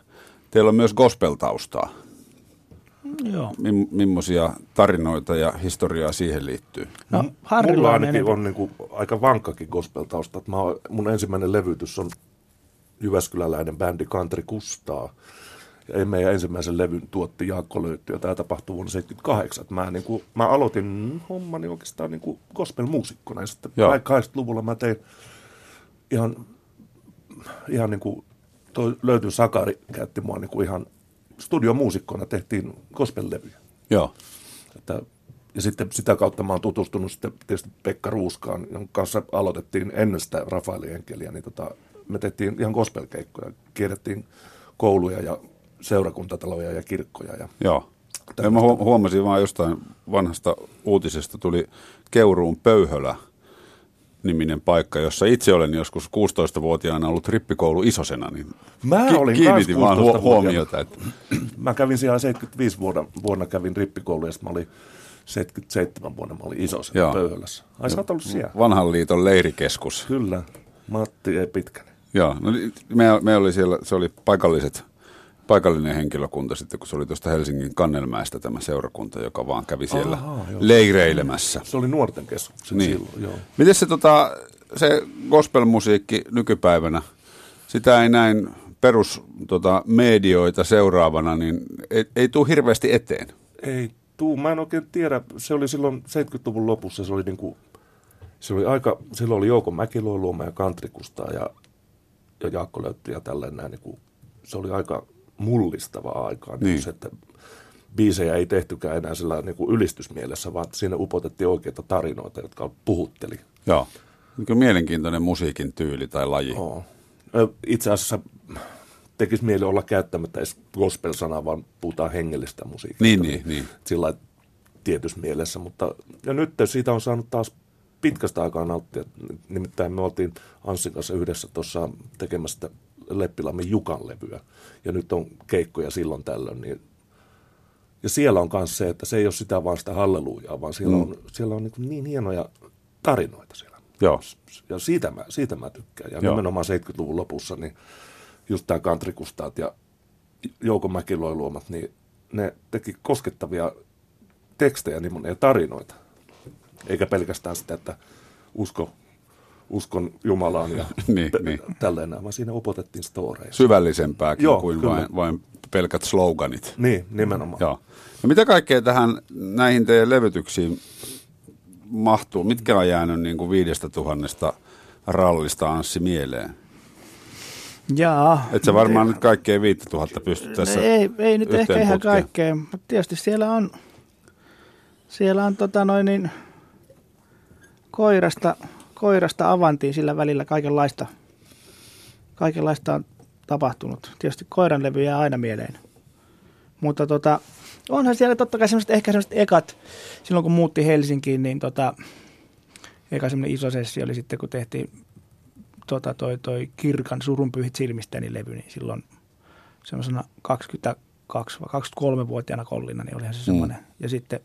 Teillä on myös gospel-taustaa. Joo. Mim, millaisia tarinoita ja historiaa siihen liittyy? No, Mulla ainakin on, on niin kuin aika vankkakin gospel-tausta. Mä oon, mun ensimmäinen levytys on Jyväskyläläinen bändi Country Kustaa ja meidän ensimmäisen levyn tuotti Jaakko Löytty, ja tämä tapahtui vuonna 78. Mä, niin kuin, mä aloitin hommani oikeastaan niin kuin gospel-muusikkona, ja sitten 80-luvulla mä tein ihan, ihan niin kuin, toi Löytyn Sakari käytti mua niin kuin ihan studiomuusikkona, tehtiin gospel-levyjä. Joo. Että ja sitten sitä kautta mä oon tutustunut sitten tietysti Pekka Ruuskaan, jonka kanssa aloitettiin ennen sitä Rafaeli Enkeliä, niin tota, me tehtiin ihan gospelkeikkoja, kierrettiin kouluja ja seurakuntataloja ja kirkkoja. Ja Joo. Ja mä hu- huomasin vaan jostain vanhasta uutisesta tuli Keuruun Pöyhölä niminen paikka, jossa itse olen joskus 16-vuotiaana ollut rippikoulu isosena, niin Mä ki- olin kiinnitin vaan 16 hu- huomiota. Että, Mä kävin siellä 75 vuonna, vuonna kävin rippikoulu ja mä olin 77 vuonna mä olin isossa Joo. pöydässä. Ai sä oot ollut siellä? vanhan liiton leirikeskus. Kyllä, Matti ei pitkänen. Joo, no, niin me, me oli siellä, se oli paikalliset, paikallinen henkilökunta sitten, kun se oli tuosta Helsingin Kannelmäestä tämä seurakunta, joka vaan kävi siellä Ahaa, joo. leireilemässä. Se oli nuorten keskukset Niin. silloin, joo. Miten se, tota, se gospelmusiikki nykypäivänä, sitä ei näin perus tota, medioita seuraavana, niin ei, ei tule hirveästi eteen. Ei tuu, mä en oikein tiedä. Se oli silloin 70-luvun lopussa, se oli niinku, se oli aika, silloin oli Jouko Mäkiluoluoma ja Kantrikustaa ja, ja Jaakko Löytti ja tälleen näin, niinku, se oli aika mullistavaa aikaa. Niin. Niin. Että biisejä ei tehtykään enää sillä niinku ylistysmielessä, vaan siinä upotettiin oikeita tarinoita, jotka puhutteli. Joo. Kyllä mielenkiintoinen musiikin tyyli tai laji. Oo. Itse asiassa tekisi mieli olla käyttämättä edes gospel-sanaa, vaan puhutaan hengellistä musiikista. Niin, niin, niin. Sillä tietyssä mielessä, mutta ja nyt siitä on saanut taas pitkästä aikaa nauttia. Nimittäin me oltiin Anssin kanssa yhdessä tuossa tekemästä Leppilammen Jukan levyä. Ja nyt on keikkoja silloin tällöin. Niin ja siellä on myös se, että se ei ole sitä vaan sitä hallelujaa, vaan siellä Mm. on, siellä on niin, niin hienoja tarinoita siellä. Joo. Ja siitä mä, siitä mä tykkään. Ja Joo. Nimenomaan 70-luvun lopussa, niin just tämä kantrikustaat ja Jouko Mäkiloiluomat, niin ne teki koskettavia tekstejä niin monia tarinoita. Eikä pelkästään sitä, että usko, uskon Jumalaan ja Niin, pe- niin. tälleen näin, vaan siinä upotettiin storeja. Syvällisempääkin Joo, kuin kyllä. vain, vain pelkät sloganit. Niin, nimenomaan. Joo. No mitä kaikkea tähän näihin teidän levytyksiin mahtuu? Mitkä on jäänyt niin kuin viidestä tuhannesta rallista Anssi mieleen? Jaa. Et sä varmaan nyt kaikkea viittä tuhatta pysty tässä ei, ei nyt ehkä ihan kaikkea, mutta tietysti siellä on, siellä on tota noin niin, koirasta, koirasta avantiin sillä välillä kaikenlaista, kaikenlaista on tapahtunut. Tietysti koiran levy jää aina mieleen. Mutta tota, onhan siellä totta kai semmoiset, ehkä semmoiset ekat, silloin kun muutti Helsinkiin, niin tota, eka semmoinen iso sessio oli sitten, kun tehtiin tota, toi, toi Kirkan surunpyhit silmistäni levy, niin silloin semmoisena 22 vai 23-vuotiaana kollina, niin olihan se semmoinen. Mm. Ja sitten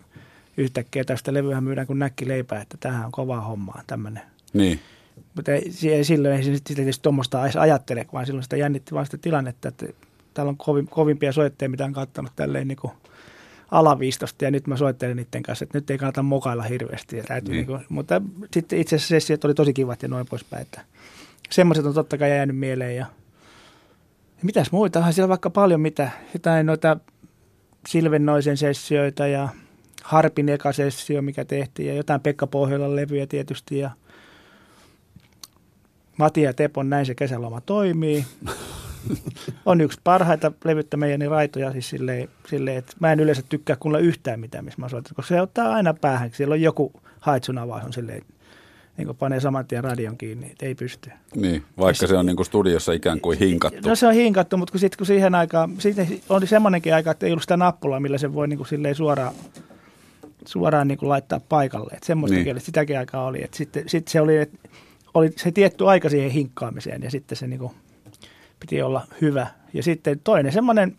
yhtäkkiä tästä levyhän myydään kuin näkki leipää, että tähän on kovaa hommaa, tämmöinen. Niin, Mutta silloin ei sitten tietysti tuommoista edes ajattele, vaan silloin sitä jännitti vaan sitä tilannetta, että täällä on kovin, kovimpia soittajia, mitä on kattanut tälleen niin kuin alaviistosta ja nyt mä soittelen niiden kanssa, että nyt ei kannata mokailla hirveästi. Ja täytyy niin. Niin kuin, mutta sitten itse asiassa sessiot oli tosi kivat ja noin poispäin, että semmoiset on totta kai jäänyt mieleen ja, ja mitäs muita, onhan siellä vaikka paljon mitä, jotain noita Silvennoisen sessioita ja Harpin eka sessio, mikä tehtiin ja jotain Pekka Pohjolan levyjä tietysti ja Matia ja Tepon Näin se kesäloma toimii. on yksi parhaita levyttämäjäni raitoja siis silleen, silleen, että mä en yleensä tykkää kuulla yhtään mitään, missä mä soitan, koska se ottaa aina päähän. Siellä on joku haitsun avaus on silleen, niin kuin panee saman tien radion kiinni, että ei pysty. niin, vaikka se on niin kuin studiossa ikään kuin hinkattu. No se on hinkattu, mutta kun, sit, kun siihen aikaan, sitten oli semmoinenkin aika, että ei ollut sitä nappulaa, millä se voi niin kuin silleen suoraan, suoraan niin kuin laittaa paikalle. Että semmoista Niin. niin. sitäkin aikaa oli. Että sitten, sitten se oli, että oli se tietty aika siihen hinkkaamiseen ja sitten se niin kuin piti olla hyvä. Ja sitten toinen semmoinen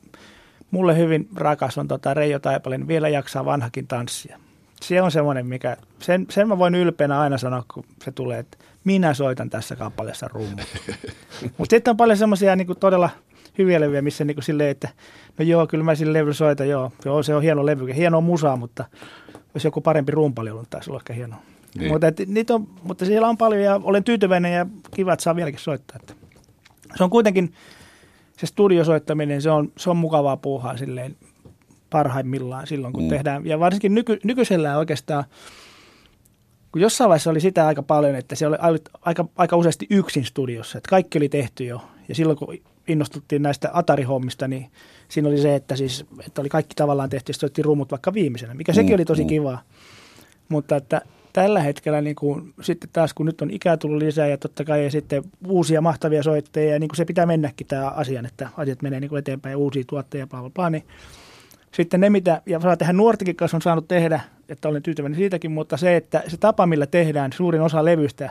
mulle hyvin rakas on tota Reijo Taipalen Vielä jaksaa vanhakin tanssia. Se on semmoinen, mikä, sen, sen mä voin ylpeänä aina sanoa, kun se tulee, että minä soitan tässä kappaleessa rummut. Mutta sitten on paljon semmoisia niin todella hyviä levyjä, missä niin kuin silleen, että no joo, kyllä mä sillä levyllä soitan, joo, joo, se on hieno levy, hienoa musaa, mutta jos joku parempi rumpali ollut, taisi olla ehkä hienoa. Niin. Mutta, et, niitä on, mutta siellä on paljon ja olen tyytyväinen ja kiva, että saa vieläkin soittaa. Että. Se on kuitenkin, se studiosoittaminen, se on, se on mukavaa puuhaa silleen parhaimmillaan silloin, kun Mm. tehdään. Ja varsinkin nyky, nykyisellään oikeastaan, kun jossain vaiheessa oli sitä aika paljon, että se oli aika- aika, useasti yksin studiossa, että kaikki oli tehty jo. Ja silloin kun innostuttiin näistä Atari-hommista, niin siinä oli se, että, siis, että oli kaikki tavallaan tehty ja rummut vaikka viimeisenä, mikä sekin Mm, oli tosi mm. kivaa. Mutta että tällä hetkellä niin kuin, sitten taas kun nyt on ikää tullut lisää ja totta kai ja sitten uusia mahtavia soittajia, ja niin kuin se pitää mennäkin tämä asian, että asiat menee niin kuin eteenpäin, uusia tuotteja, bla bla bla, niin sitten ne, mitä, ja saa tehdä nuortenkin kanssa on saanut tehdä, että olen tyytyväinen siitäkin, mutta se, että se tapa, millä tehdään suurin osa levystä,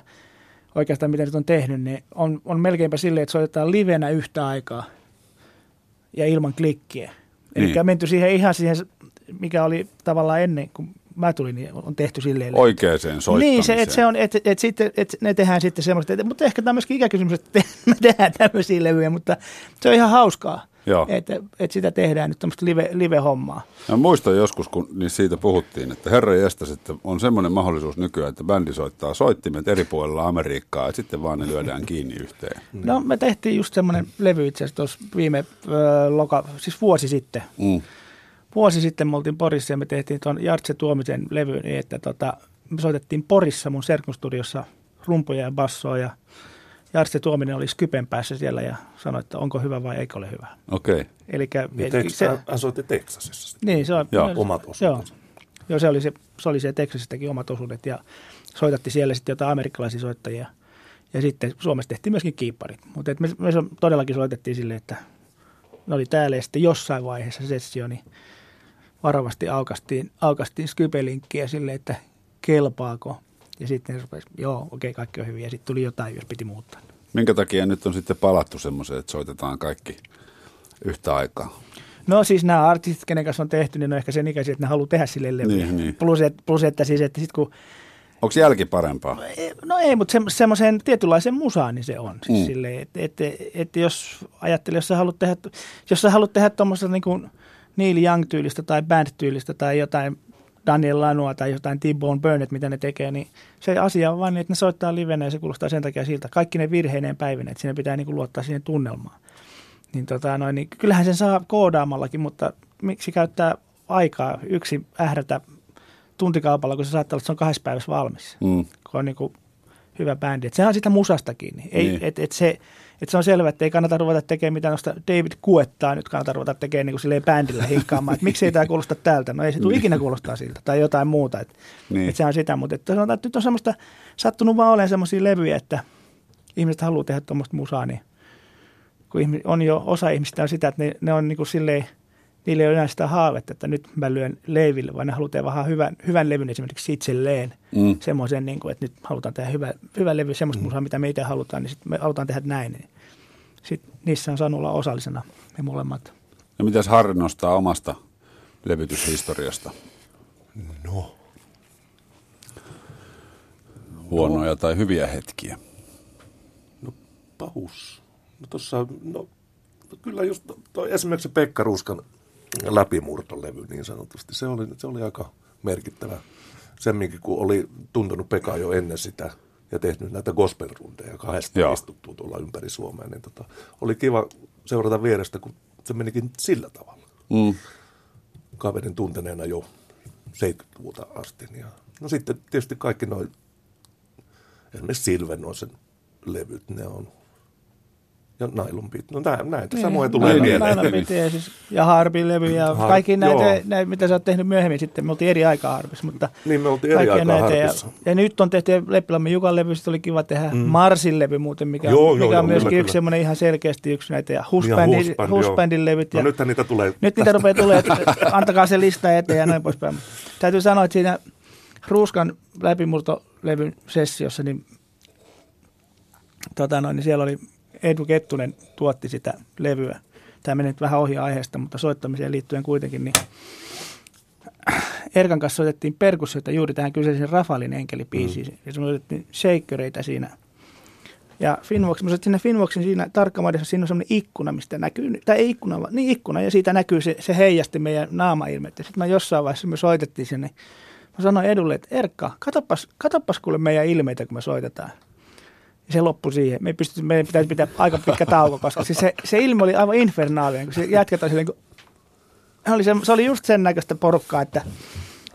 oikeastaan mitä nyt on tehnyt, niin on, on melkeinpä silleen, että soitetaan livenä yhtä aikaa ja ilman klikkiä. Eli Niin. menty siihen ihan siihen, mikä oli tavallaan ennen, kun mä tulin, niin on tehty silleen. Oikeaan soittamiseen. Niin, se, että se on, että, että, sitten, että ne tehdään sitten semmoista, että, mutta ehkä tämä on myöskin ikäkysymys, että me tehdään tämmöisiä levyjä, mutta se on ihan hauskaa, Joo. että, että sitä tehdään nyt tämmöistä live, live-hommaa. Mä muistan joskus, kun niin siitä puhuttiin, että herra jästäs, että on semmoinen mahdollisuus nykyään, että bändi soittaa soittimet eri puolilla Amerikkaa, ja sitten vaan ne lyödään kiinni yhteen. No me tehtiin just semmoinen levy itse asiassa tuossa viime ö, loka, siis vuosi sitten. Mm. Vuosi sitten me oltiin Porissa ja me tehtiin tuon Jartse Tuomisen levy niin, että tota, me soitettiin Porissa mun Serkun studiossa rumpuja ja bassoa ja Jartse Tuominen oli Skypen päässä siellä ja sanoi, että onko hyvä vai eikö ole hyvä. Okei. Okay. Elikkä, Niin se, hän, soitti Teksasissa. niin, se on, Joo, no, omat Joo, osuutensa. joo se, oli se, se oli se Texasistakin omat osuudet ja soitatti siellä sitten jotain amerikkalaisia soittajia. Ja sitten Suomessa tehtiin myöskin kiipparit. Mutta me, me todellakin soitettiin silleen, että ne oli täällä ja sitten jossain vaiheessa sessio, niin varovasti aukastiin, aukastiin Skype-linkkiä silleen, että kelpaako. Ja sitten rupesi, joo, okei, kaikki on hyvin. Ja sitten tuli jotain, jos piti muuttaa. Minkä takia nyt on sitten palattu semmoiseen, että soitetaan kaikki yhtä aikaa? No siis nämä artistit, kenen kanssa on tehty, niin on ehkä sen ikäisiä, että ne haluaa tehdä sille levyjä. Niin, niin. Plus, et, plus, että siis, että sitten kun Onko jälki parempaa? No ei, mutta se, semmoiseen tietynlaiseen musaan niin se on. Siis Mm. silleen, että, että, että jos ajattelee, jos sä haluat tehdä, jos sä haluat tehdä tuommoista niin kuin Neil Young-tyylistä tai band-tyylistä tai jotain Daniel Lanua tai jotain T-Bone Burnett, mitä ne tekee, niin se asia on vain niin, että ne soittaa livenä ja se kuulostaa sen takia siltä. Kaikki ne virheineen päivinä, että siinä pitää niin kuin luottaa siihen tunnelmaan. Niin, tota, noin, niin kyllähän sen saa koodaamallakin, mutta miksi käyttää aikaa yksi ährätä tuntikaupalla, kun se saattaa olla, että se on kahdessa päivässä valmis Mm. kun on niin kuin hyvä bändi. Et sehän on sitä musasta kiinni. Ei, Niin. et, et se, et se on selvä, että ei kannata ruveta tekemään mitään noista David Kuettaa nyt kannata ruveta tekemään niin kuin silleen bändillä hinkkaamaan, että miksi ei tämä kuulosta tältä. No ei se tule ikinä kuulostaa siltä tai jotain muuta. Et, Niin. et se on sitä, mutta että sanotaan, että nyt on semmoista sattunut vaan olemaan semmoisia levyjä, että ihmiset haluaa tehdä tuommoista musaa, niin kun on jo osa ihmistä on sitä, että ne, ne on niin kuin silleen, niillä ei ole enää sitä haavetta, että nyt mä lyön leiville, vaan ne haluaa tehdä vähän hyvän, hyvän levyn esimerkiksi itselleen. Mm. Semmoisen, niin kuin, että nyt halutaan tehdä hyvä, hyvä levy, semmoista mm. musaa, mitä me itse halutaan, niin sitten me halutaan tehdä näin. Niin sitten niissä on saanut olla osallisena me molemmat. Ja mitäs Harri nostaa omasta levytyshistoriasta? No. Huonoja tai hyviä hetkiä? No pahus. No tossa, no, no kyllä just toi, esimerkiksi Pekka Ruskan läpimurtolevy niin sanotusti, se oli, se oli aika merkittävä. Semminkin kun oli tuntenut Pekka jo ennen sitä ja tehnyt näitä gospelrundeja kahdesta Joo. istuttuu tuolla ympäri Suomea, niin tota, oli kiva seurata vierestä, kun se menikin sillä tavalla. Mm. Kaverin tunteneena jo 70-luvulta asti. Ja, no sitten tietysti kaikki noin, esimerkiksi Silvenoisen levyt, ne on, ja Nylon Beat, no näitä, näitä samoja tulee Niin, mieleen. Piti, ja, siis, ja Harbin levy ja Har- kaikki näitä, joo. näitä, mitä sä oot tehnyt myöhemmin sitten. Me oltiin eri aikaa Harbissa, mutta Niin, me oltiin eri aikaa ja, Harpissa. ja, nyt on tehty Leppilammen Jukan levy, sitten oli kiva tehdä mm. Marsin levy muuten, mikä, Joo, mikä joo, on myöskin kyllä, yksi semmoinen ihan selkeästi yksi näitä. Ja Ja Husbandin. Husbandin levyt. No Ja, nythän niitä tulee. nyt niitä rupeaa tulee, että antakaa se lista eteen ja noin poispäin. Täytyy sanoa, että siinä Ruuskan läpimurtolevyn sessiossa, niin, tota noin, niin siellä oli Edu Kettunen tuotti sitä levyä. Tämä meni nyt vähän ohi aiheesta, mutta soittamiseen liittyen kuitenkin, niin Erkan kanssa soitettiin perkussioita juuri tähän kyseisen Rafalin enkelipiisiin. Mm. Ja soitettiin shakereita siinä. Ja Finvox, mä sinne Finvoxin siinä tarkkamadessa, siinä on semmoinen ikkuna, mistä näkyy, tai ei ikkuna, vaan niin ikkuna, ja siitä näkyy se, se heijasti meidän naamailmeet. Ja sitten mä jossain vaiheessa me soitettiin sinne, mä sanoin Edulle, että Erkka, katoppas, katoppas kuule meidän ilmeitä, kun me soitetaan. Ja se loppui siihen. Me ei pystytty, meidän pitäisi pitää aika pitkä tauko, koska siis se, se ilme oli aivan infernaalinen, kun se jätkät oli silleen, kun se oli, se, se oli just sen näköistä porukkaa, että,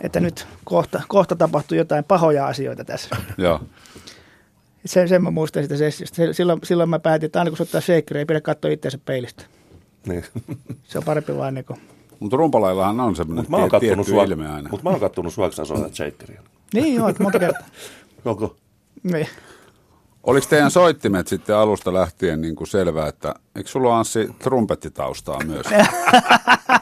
että nyt kohta, kohta tapahtui jotain pahoja asioita tässä. Joo. Sen, sen mä muistan sitä sessiosta. Se- Silloin, silloin mä päätin, että aina kun soittaa shakeria, ei pidä katsoa itseänsä peilistä. Niin. Se on parempi vaan niin kuin, Mutta rumpalaillahan on semmoinen Mutta mä oon tie- tietty sua, ilme aina. mut mä oon kattonut sua, kun sä soitat shakeria. Niin joo, että monta kertaa. Onko? Niin. Oliko teidän soittimet sitten alusta lähtien niin kuin selvää, että eikö sulla Anssi trumpettitaustaa myös?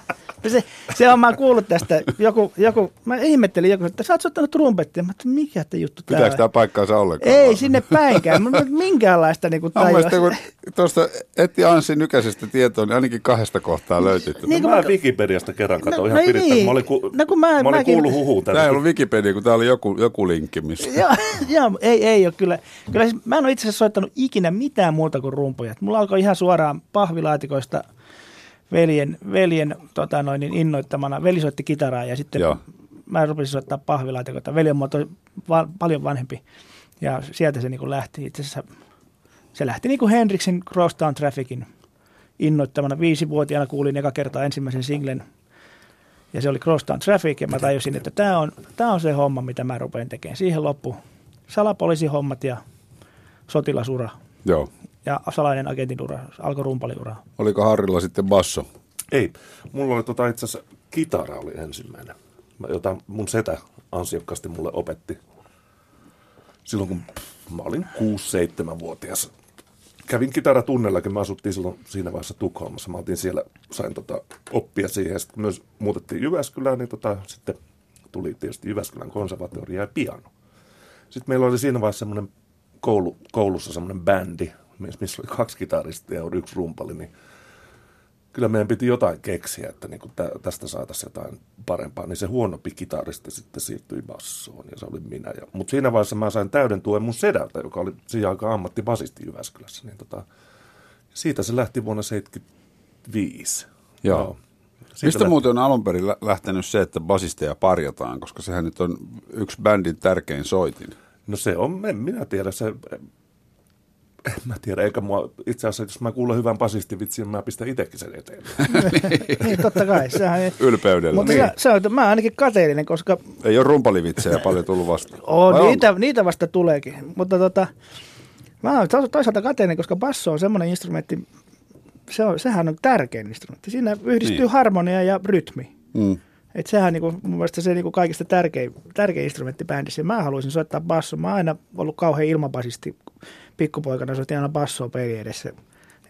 Se, se on, mä oon kuullut tästä, joku, joku mä ihmettelin joku, että sä oot soittanut trumpettia. Mä että mikä te juttu tää Pitääkö tämä paikkaansa ollenkaan? Ei vaan? sinne päinkään. Mä, mä- minkäänlaista niin Mä tajua. kun tuosta etti Anssi Nykäsestä tietoa, niin ainakin kahdesta kohtaa löytyy. Niin Niin mä vaikka- Wikipediasta kerran katsoin No- ihan no pidettä. niin. Mä olin, ku, No kun mä- mä olin mäkin- kuullut huhuun Tämä ei tästä. ollut Wikipedia, kun tämä oli joku, joku linkki, missä... Joo, joo, ei, ei ole kyllä. kyllä siis, mä en ole itse asiassa soittanut ikinä mitään muuta kuin rumpuja. Mulla alkoi ihan suoraan pahvilaatikoista veljen, veljen tota noin, niin innoittamana. Veli soitti kitaraa ja sitten Joo. mä rupesin soittaa pahvilaatikoita. Veli on muoto va- paljon vanhempi ja sieltä se niin kuin lähti. Itse asiassa se lähti niin kuin Hendrixin Crosstown Trafficin innoittamana. Viisivuotiaana kuulin eka kertaa ensimmäisen singlen ja se oli Crosstown Traffic ja mä tajusin, että tämä on, tää on se homma, mitä mä rupean tekemään. Siihen loppu salapoliisihommat ja sotilasura Joo. Ja salainen agentin ura, alkoi rumpaliura. Oliko Harrilla sitten basso? Ei, mulla oli tota itse asiassa kitara oli ensimmäinen, Mä- jota mun setä ansiokkaasti mulle opetti. Silloin kun pff, mä olin 6-7-vuotias. Kävin kitaratunnellakin, mä asuttiin silloin siinä vaiheessa Tukholmassa. Mä oltiin siellä, sain tota, oppia siihen. Ja sitten kun myös muutettiin Jyväskylään, niin tota, sitten tuli tietysti Jyväskylän konservatoria ja piano. Sitten meillä oli siinä vaiheessa semmoinen koulu, koulussa semmoinen bändi, missä oli kaksi kitaristia ja yksi rumpali, niin kyllä meidän piti jotain keksiä, että niin tä, tästä saataisiin jotain parempaa. Niin se huonompi kitaristi sitten siirtyi bassoon ja se oli minä. Ja, mutta siinä vaiheessa mä sain täyden tuen mun sedältä, joka oli siihen aikaan ammattibasisti Jyväskylässä. Niin tota, siitä se lähti vuonna 1975. Joo. Siitä Mistä lähti- muuten on alun perin lä- lähtenyt se, että basisteja parjataan, koska sehän nyt on yksi bändin tärkein soitin. No se on, en minä tiedä, se, en mä tiedä, eikä mua, itse asiassa jos mä kuulen hyvän basistivitsin, mä pistän itsekin sen eteen. niin, totta kai. Sehän, Ylpeydellä. mutta Niin. se, se on, mä oon ainakin kateellinen, koska Ei ole rumpalivitsejä paljon tullut vastaan. on, Vai niitä, niitä vasta tuleekin. Mutta tota, mä oon toisaalta kateellinen, koska basso on semmoinen instrumentti, se on, sehän on tärkein instrumentti. Siinä yhdistyy Niin. harmonia ja rytmi. Mm. Et sehän niinku, mun mielestä se niinku kaikista tärkein, tärkein instrumentti bändissä. Mä haluaisin soittaa basso. Mä oon aina ollut kauhean ilmabasisti. Pikkupoikana soitin aina bassoa peli edessä.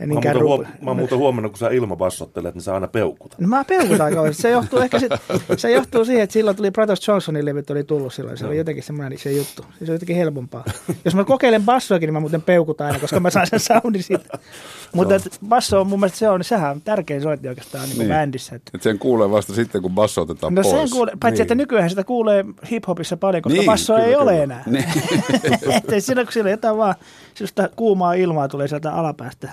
En Mä muuten huom- mä muuten huomannut, kun sä ilmabassottelet, niin sä aina peukutat. No mä peukutan kauheasti. Se johtuu ehkä sit, se johtuu siihen, että silloin tuli Brothers Johnsonin levyt oli tullut silloin. Se oli jotenkin semmoinen se juttu. Se on jotenkin helpompaa. Jos mä kokeilen bassoakin, niin mä muuten peukutan aina, koska mä saan sen soundin siitä. Mutta et basso on mun mielestä se on, sehän on tärkein soitti oikeastaan niin Niin. bändissä. Että Et sen kuulee vasta sitten, kun basso otetaan No pois. sen kuule, paitsi Niin. että nykyään sitä kuulee hiphopissa paljon, koska Niin, basso kyllä, ei ole kyllä. enää. Niin. Että siinä kun siellä jotain vaan, kuumaa ilmaa tulee sieltä alapäästä.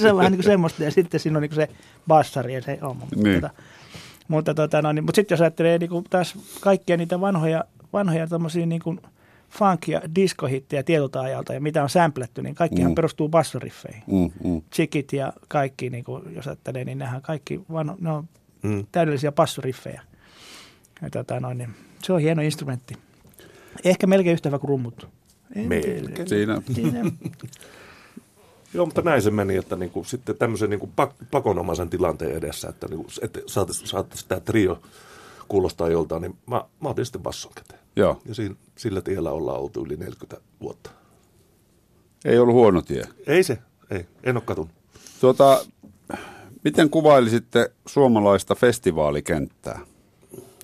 Se on vähän niin kuin semmoista ja sitten siinä on niin kuin se bassari ja se homma. Niin. Mutta, mutta, tota, no, niin, mutta sitten jos ajattelee niin kuin taas kaikkia niitä vanhoja, vanhoja tommosia niin kuin funk- ja diskohittejä tietyltä ajalta ja mitä on sampletty, niin kaikkihan Mm. perustuu bassoriffeihin. Mm, mm. Chickit ja kaikki, niin kuin, jos ajattelee, niin nehän kaikki vanho, ne on Mm. täydellisiä passoriffejä. Ja tota, noin, niin se on hieno instrumentti. Ehkä melkein yhtä hyvä kuin rummut. Melkein. Siinä. Siinä, Joo, mutta näin se meni, että niinku, sitten tämmöisen niinku pak- pakonomaisen tilanteen edessä, että niinku, että saataisiin saatais tämä trio kuulostaa joltain, niin mä, mä otin sitten basson käteen. Joo. Ja siinä, sillä tiellä ollaan oltu yli 40 vuotta. Ei ollut huono tie. Ei se, ei, en ole katunut. Tuota, miten kuvailisitte suomalaista festivaalikenttää?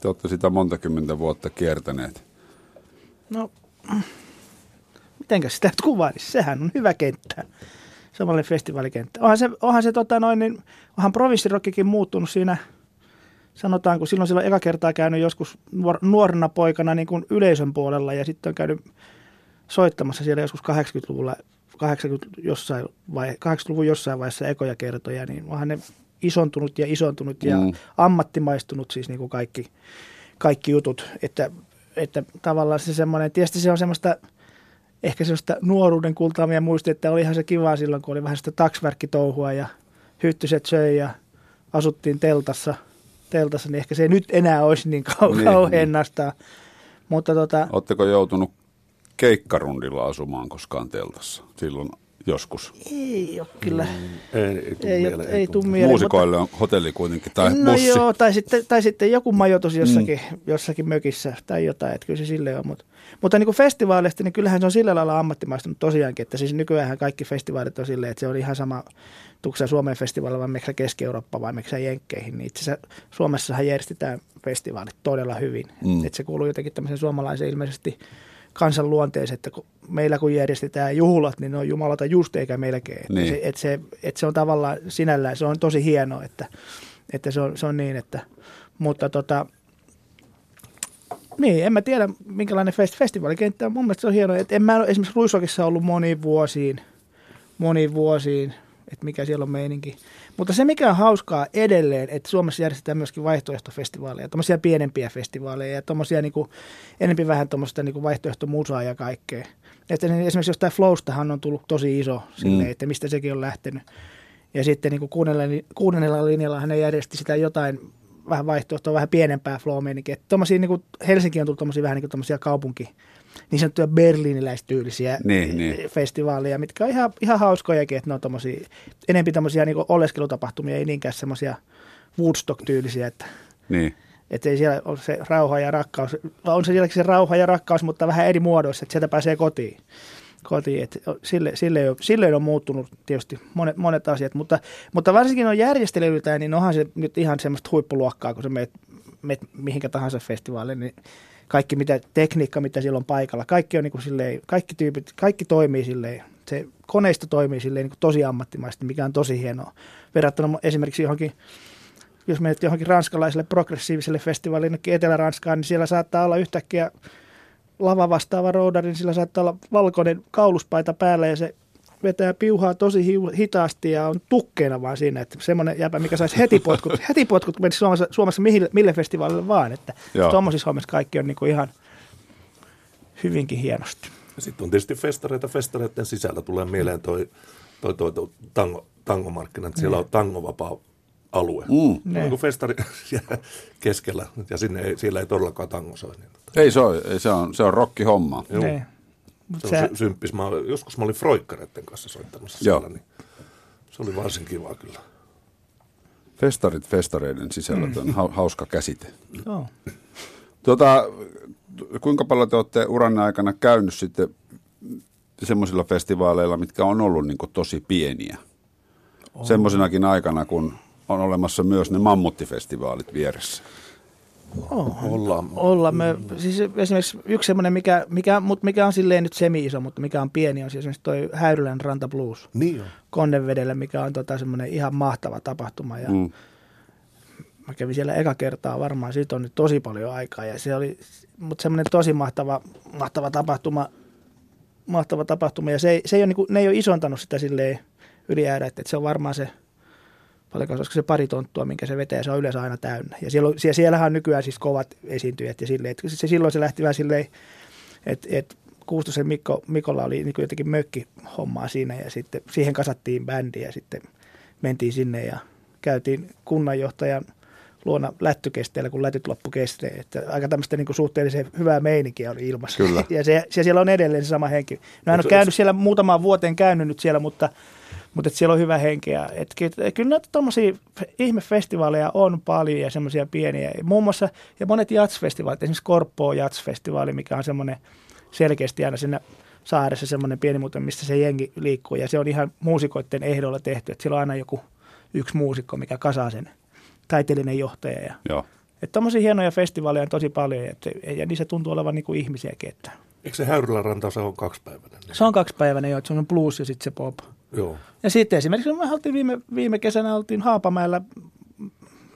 Te olette sitä monta kymmentä vuotta kiertäneet. no, mitenkäs sitä nyt kuvailisi? Sehän on hyvä kenttä. Samanlainen festivaalikenttä. Onhan se, onhan se tota noin, niin, onhan provinssirokkikin muuttunut siinä, sanotaan, kun silloin silloin eka kertaa käynyt joskus nuor, nuorena poikana niin kuin yleisön puolella ja sitten on käynyt soittamassa siellä joskus 80-luvulla, 80 jossain vai, 80-luvun jossain vaiheessa ekoja kertoja, niin onhan ne isontunut ja isontunut ja Mm. mm. ammattimaistunut siis niin kuin kaikki, kaikki jutut, että, että tavallaan se semmoinen, tietysti se on semmoista, ehkä semmoista nuoruuden kultaamia muistia, että olihan se kiva silloin, kun oli vähän sitä taksvärkkitouhua ja hyttyset söi ja asuttiin teltassa, teltassa, niin ehkä se ei nyt enää olisi niin, kau- Niin, kauhean niin. Mutta tota, Oletteko joutunut keikkarundilla asumaan koskaan teltassa? Silloin joskus? Ei ole kyllä. Ei, ei, Ei, mieleen, ei, ei tuu tule mieleen. Muusikoille on hotelli kuitenkin, tai no bussi. joo, tai sitten, tai sitten joku majoitus jossakin, mm. jossakin mökissä tai jotain, että kyllä se silleen on. Mutta, mutta niin kuin festivaaleista, niin kyllähän se on sillä lailla ammattimaistunut tosiaankin, että siis nykyään kaikki festivaalit on silleen, että se on ihan sama, tuksa Suomen festivaalilla vai meksä Keski-Eurooppa vai meksä Jenkkeihin, niin itse asiassa Suomessahan järjestetään festivaalit todella hyvin. Mm. Että se kuuluu jotenkin tämmöisen suomalaisen ilmeisesti kansan luonteeseen, että kun meillä kun järjestetään juhlat, niin ne on jumalata just eikä melkein. Että Niin. se, että se, että se on tavallaan sinällään, se on tosi hienoa, että, että se, on, se on niin, että, mutta tota, niin, en mä tiedä minkälainen fest, festivaalikenttä on. Mun mielestä se on hienoa, että en mä ole esimerkiksi Ruisokissa ollut moniin vuosiin, moniin vuosiin, että mikä siellä on meininki. Mutta se, mikä on hauskaa edelleen, että Suomessa järjestetään myöskin vaihtoehtofestivaaleja, tuommoisia pienempiä festivaaleja ja tuommoisia niin enempi vähän tuommoista niin vaihtoehtomusaa ja kaikkea. Että esimerkiksi jostain Flowstahan on tullut tosi iso silleen, Mm. että mistä sekin on lähtenyt. Ja sitten niin kuudennella, kuudennella linjalla ne järjesti sitä jotain vähän vaihtoehtoa, vähän pienempää flow meininkiä. Tommosia, niin kuin Helsinki on tullut vähän niin kuin kaupunki, niin sanottuja berliiniläistyylisiä Niin, niin. festivaaleja, mitkä on ihan, ihan hauskojakin, että ne on tommosia, enempi tommosia niin oleskelutapahtumia, ei niinkään semmoisia Woodstock-tyylisiä, että Niin. että ei siellä ole se rauha ja rakkaus, on se sielläkin se rauha ja rakkaus, mutta vähän eri muodoissa, että sieltä pääsee kotiin. kotiin. Et sille, sille, on, sille on muuttunut tietysti monet, monet asiat, mutta, mutta varsinkin on järjestelyiltään, niin onhan se nyt ihan semmoista huippuluokkaa, kun sä meet, meet mihinkä tahansa festivaalille, niin kaikki mitä, tekniikka, mitä siellä on paikalla, kaikki on niin kuin silleen, kaikki tyypit, kaikki toimii silleen, se koneisto toimii silleen niin kuin tosi ammattimaisesti, mikä on tosi hienoa. Verrattuna esimerkiksi johonkin jos menet johonkin ranskalaiselle progressiiviselle festivaalille jonnekin Etelä-Ranskaan, niin siellä saattaa olla yhtäkkiä lava vastaava roudari, niin sillä saattaa olla valkoinen kauluspaita päällä ja se vetää piuhaa tosi hitaasti ja on tukkeena vaan siinä, että semmoinen jäpä, mikä saisi heti potkut, heti potkut menisi Suomessa, Suomessa mille, mille festivaalille vaan, että tuommoisissa hommissa kaikki on niin kuin ihan hyvinkin hienosti. Ja sitten on tietysti festareita. Festareiden sisällä tulee mieleen toi, toi, toi, toi tango, tangomarkkina, että siellä on tangovapaa alue. Mm. Niin kuin festari siellä keskellä, ja sinne ei, siellä ei todellakaan tango soi. Niin, Ei se ei se on, se on rokkihomma. Joo. Niin. Mut se on sy- symppis. Mä, olin- joskus mä olin Froikkareiden kanssa soittamassa Joo. siellä, niin se oli varsin kiva kyllä. Festarit festareiden sisällä, mm. on hau- hauska käsite. joo. Tuota, kuinka paljon te olette uranne aikana käynyt sitten semmoisilla festivaaleilla, mitkä on ollut niin tosi pieniä? Oh. Semmoisenakin aikana, kun on olemassa myös ne mammuttifestivaalit vieressä. Oh. Ollaan. olla. Me, siis esimerkiksi yksi semmoinen, mikä, mikä, mut mikä on silleen nyt semi-iso, mutta mikä on pieni, on siis esimerkiksi toi Häyrylän Ranta Blues Niin on. Konnevedellä, mikä on tota semmoinen ihan mahtava tapahtuma. Ja Mm. mä kävin siellä eka kertaa varmaan, siitä on nyt tosi paljon aikaa. Ja se oli, mutta semmoinen tosi mahtava, mahtava tapahtuma. Mahtava tapahtuma. Ja se, ei- se ei ole, niin kuin, ne ei ole isontanut sitä silleen yli että se on varmaan se, olisiko se pari tonttua, minkä se vetää, se on yleensä aina täynnä. Ja siellä, on- siellä, siellähän on nykyään siis kovat esiintyjät ja silleen, että se, silloin se lähti vähän silleen, että, että Kuustosen Mikko, Mikolla oli niin jotenkin mökkihommaa siinä ja sitten siihen kasattiin bändi ja sitten mentiin sinne ja käytiin kunnanjohtajan luona lättykesteellä, kun lätyt loppu kesteen. Että aika tämmöistä niin kuin suhteellisen hyvää meininkiä oli ilmassa. Kyllä. Ja, se, se siellä on edelleen se sama henki. No on Onko- käynyt siellä muutamaan vuoteen käynyt nyt siellä, mutta, mutta et siellä on hyvä henki. Ja, et, ky- kyllä näitä tuommoisia ihmefestivaaleja on paljon ja semmoisia pieniä. Muun muassa, ja monet jatsfestivaalit, esimerkiksi Korppoo jatsfestivaali, mikä on semmoinen selkeästi aina siinä saaressa semmoinen pieni muuten, mistä se jengi liikkuu. Ja se on ihan muusikoiden ehdolla tehty, että siellä on aina joku yksi muusikko, mikä kasaa sen taiteellinen johtaja. Ja, Joo. että tommosia hienoja festivaaleja on tosi paljon ja, että, ja niissä tuntuu olevan niin kuin ihmisiäkin. Että. Eikö se Häyrylän ranta, se on kaksipäiväinen? Se on kaksipäiväinen jo, että se on blues ja sitten se pop. Joo. Ja sitten esimerkiksi me oltiin viime, viime kesänä oltiin Haapamäellä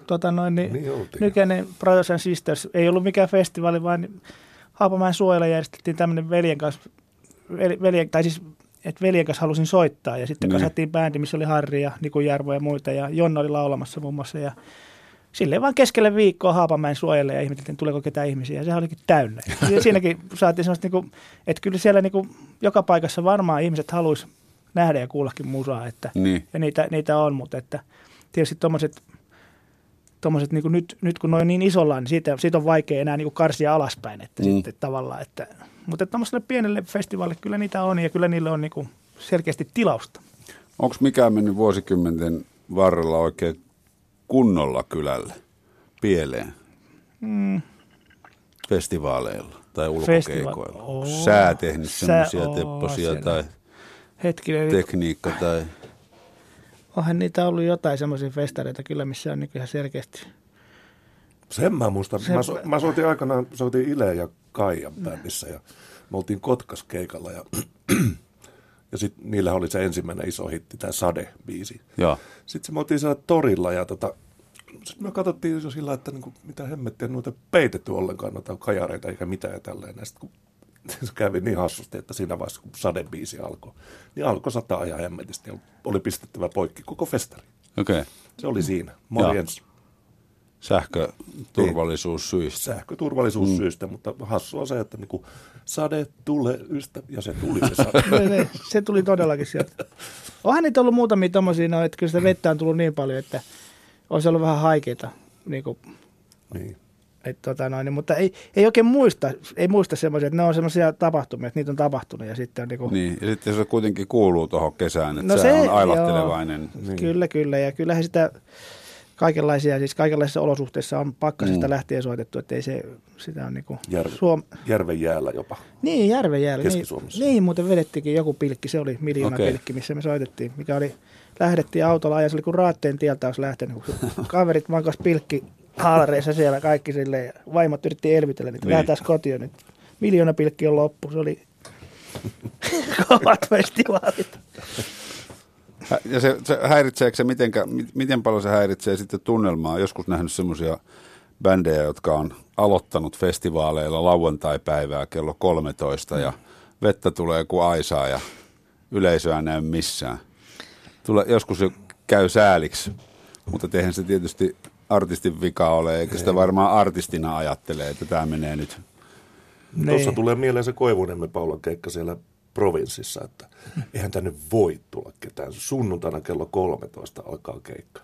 tota noin, niin, Niin oltiin. Nykänen Brothers and Sisters, ei ollut mikään festivaali, vaan Haapamäen suojella järjestettiin tämmöinen veljen kanssa, vel- veljen, tai siis että veljen kanssa halusin soittaa ja sitten Niin. kasattiin bändi, missä oli Harri ja Niku Jarvo ja muita ja Jonna oli laulamassa muun muassa ja silleen vaan keskelle viikkoa Haapamäen suojelle ja ihmeteltiin, tuleeko ketään ihmisiä ja se olikin täynnä. Ja siinäkin saatiin semmoista, niinku, että kyllä siellä niinku, joka paikassa varmaan ihmiset haluaisi nähdä ja kuullakin musaa, että Niin. ja niitä, niitä on, mutta että tietysti tuommoiset tommoset, niin nyt, nyt kun ne on niin isolla, niin siitä, siitä on vaikea enää niin karsia alaspäin. Että Mm. sitten tavallaan, että, mutta tuommoiselle pienelle festivaalille kyllä niitä on ja kyllä niille on niin kuin, selkeästi tilausta. Onko mikään mennyt vuosikymmenten varrella oikein kunnolla kylälle, pieleen, Mm, festivaaleilla tai ulkokeikoilla? Onko sää tehnyt semmoisia tepposia tai hetkinen, tekniikka tai... onhan niitä ollut jotain semmoisia festareita kyllä, missä on niin ihan selkeästi. Sen mä muistan. Se- Mä, so, mä soitin aikanaan, soitin Ile ja Kaijan bändissä ja me oltiin Kotkas keikalla ja, ja sitten niillä oli se ensimmäinen iso hitti, tämä Sade-biisi. Joo. Sitten me oltiin siellä torilla ja tota, sitten me katsottiin jo sillä, että niinku, mitä hemmettiä, noita peitetty ollenkaan noita kajareita eikä mitään ja tälleen. Ja sitten kun se kävi niin hassusti, että siinä vaiheessa kun Sade-biisi alkoi, niin alkoi sataa ihan hemmetisti ja oli pistettävä poikki koko festari. Okei. Okay. Se oli siinä. Morjens. Sähköturvallisuussyistä. sähköturvallisuussyistä, mm. mutta hassua se, että niinku sade, tule, ystä, ja se tuli se sade. Se, se, se tuli todellakin sieltä. Onhan niitä ollut muutamia tommosia, no, että kyllä sitä vettä on tullut niin paljon, että olisi ollut vähän haikeita. Niin kuin, niin. Että, tota noin, niin, mutta ei, ei oikein muista, ei muista semmoisia, että ne on semmoisia tapahtumia, että niitä on tapahtunut ja sitten on niin kuin, Niin, ja sitten se kuitenkin kuuluu tuohon kesään, että No se- se on ailahtelevainen. Niin. Kyllä, kyllä. Ja kyllähän sitä kaikenlaisia, siis kaikenlaisissa olosuhteissa on pakkasesta mm. lähtien soitettu, että ei se, sitä on niinku Järve, Suom... järven jäällä jopa. Niin, järven jäällä. Niin, Keski-Suomessa. niin, muuten vedettikin joku pilkki, se oli miljoona okay. pilkki, missä me soitettiin, mikä oli, lähdettiin autolla ja se oli kuin Raatteen tieltä olisi lähtenyt, kun kaverit mankas pilkki haalareissa siellä kaikki silleen, ja vaimot yritti elvytellä, Niin. lähdetään kotiin nyt. Miljoona pilkki on loppu, se oli kovat festivaalit. Ja se, se häiritseekö se, mitenkä, mi- miten paljon se häiritsee sitten tunnelmaa? Joskus nähnyt semmoisia bändejä, jotka on aloittanut festivaaleilla lauantai-päivää kello 13 ja vettä tulee kuin aisaa ja yleisöä näy missään. Tule, joskus se käy sääliksi, mutta eihän se tietysti artistin vika ole, eikä sitä varmaan artistina ajattelee, että tämä menee nyt. Niin. Tuossa tulee mieleen se Koivuniemen Paulan keikka siellä provinssissa, että eihän tänne voi tulla ketään. Sunnuntaina kello 13 alkaa keikka.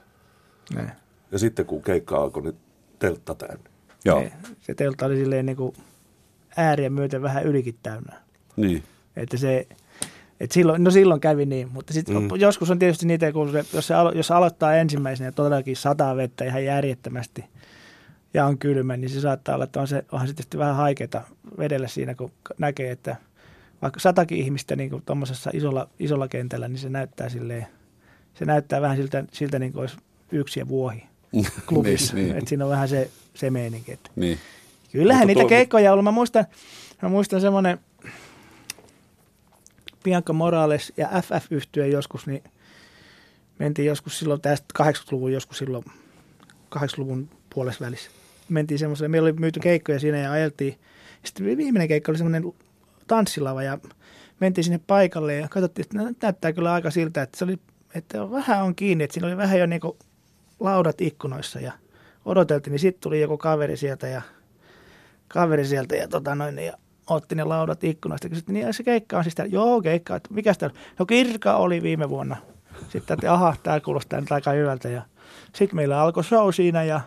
Niin. Ja sitten kun keikka alkoi, niin teltta täynnä. Joo, Niin, se teltta oli silleen niin kuin ääriä myöten vähän ylikin täynnä. niin. Että se, että silloin, no silloin kävi niin, mutta sitten Mm. joskus on tietysti niitä, kun se, jos, se alo, jos aloittaa ensimmäisenä ja todellakin sataa vettä ihan järjettömästi ja on kylmä, niin se saattaa olla, että on se, onhan se tietysti vähän haikeeta vedellä siinä, kun näkee, että vaikka satakin ihmistä niin tuommoisessa isolla, isolla kentällä, niin se näyttää silleen, se näyttää vähän siltä, siltä niin kuin olisi yksi ja vuohi klubissa. niin, niin, niin, että siinä on vähän se, se meininki, että niin. Kyllähän Mutta niitä tuo- keikkoja on ollut. Mä muistan, mä muistan semmoinen Bianca Morales ja ff yhtyö joskus, niin mentiin joskus silloin tästä 80-luvun joskus silloin 80-luvun puolessa välissä. Mentiin semmoiselle, meillä oli myyty keikkoja siinä ja ajeltiin. Sitten viimeinen keikka oli semmoinen tanssilava ja mentiin sinne paikalle ja katsottiin, että näyttää kyllä aika siltä, että se oli, että vähän on kiinni, että siinä oli vähän jo niinku laudat ikkunoissa ja odoteltiin, niin sitten tuli joku kaveri sieltä ja kaveri sieltä ja, tota noin, ja otti ne laudat ikkunoista. Kysyttiin, niin se keikka on siis täällä. Joo, keikka. Että mikä täällä? No Kirka oli viime vuonna. Sitten että aha, tämä kuulostaa nyt aika hyvältä. Ja sitten meillä alkoi show siinä ja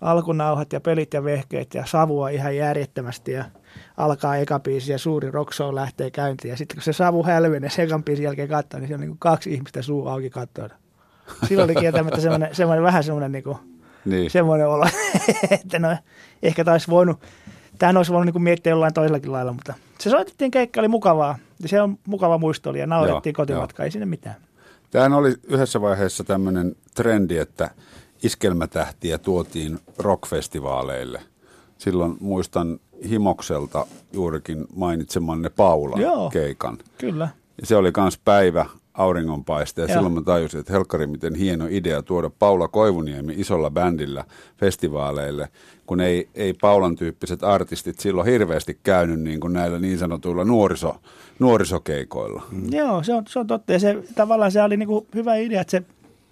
alkunauhat ja pelit ja vehkeet ja savua ihan järjettömästi ja alkaa eka biisi ja suuri rock show lähtee käyntiin. Ja sitten kun se savu hälvenee sen ekan biisin jälkeen katsoa, niin se on niin kuin kaksi ihmistä suu auki katsoa. Silloin oli kieltämättä semmoinen, semmoinen vähän semmoinen niin kuin, niin. semmoinen olo, että no, ehkä taisi voinut, tähän olisi voinut niin miettiä jollain toisellakin lailla, mutta se soitettiin keikka, oli mukavaa. Ja se on mukava muisto oli ja naurettiin kotimatka, ei sinne mitään. Tämähän oli yhdessä vaiheessa tämmöinen trendi, että iskelmätähtiä tuotiin rockfestivaaleille. Silloin muistan Himokselta juurikin mainitsemanne Paulan Joo. keikan. Kyllä. Ja se oli myös päivä auringonpaiste ja Joo. silloin mä tajusin, että helkkari miten hieno idea tuoda Paula Koivuniemi isolla bändillä festivaaleille, kun ei, ei Paulan tyyppiset artistit silloin hirveästi käynyt niin kuin näillä niin sanotuilla nuoriso, nuorisokeikoilla. Mm. Joo, se on, se on totta. Ja se, tavallaan se oli niinku hyvä idea, että se,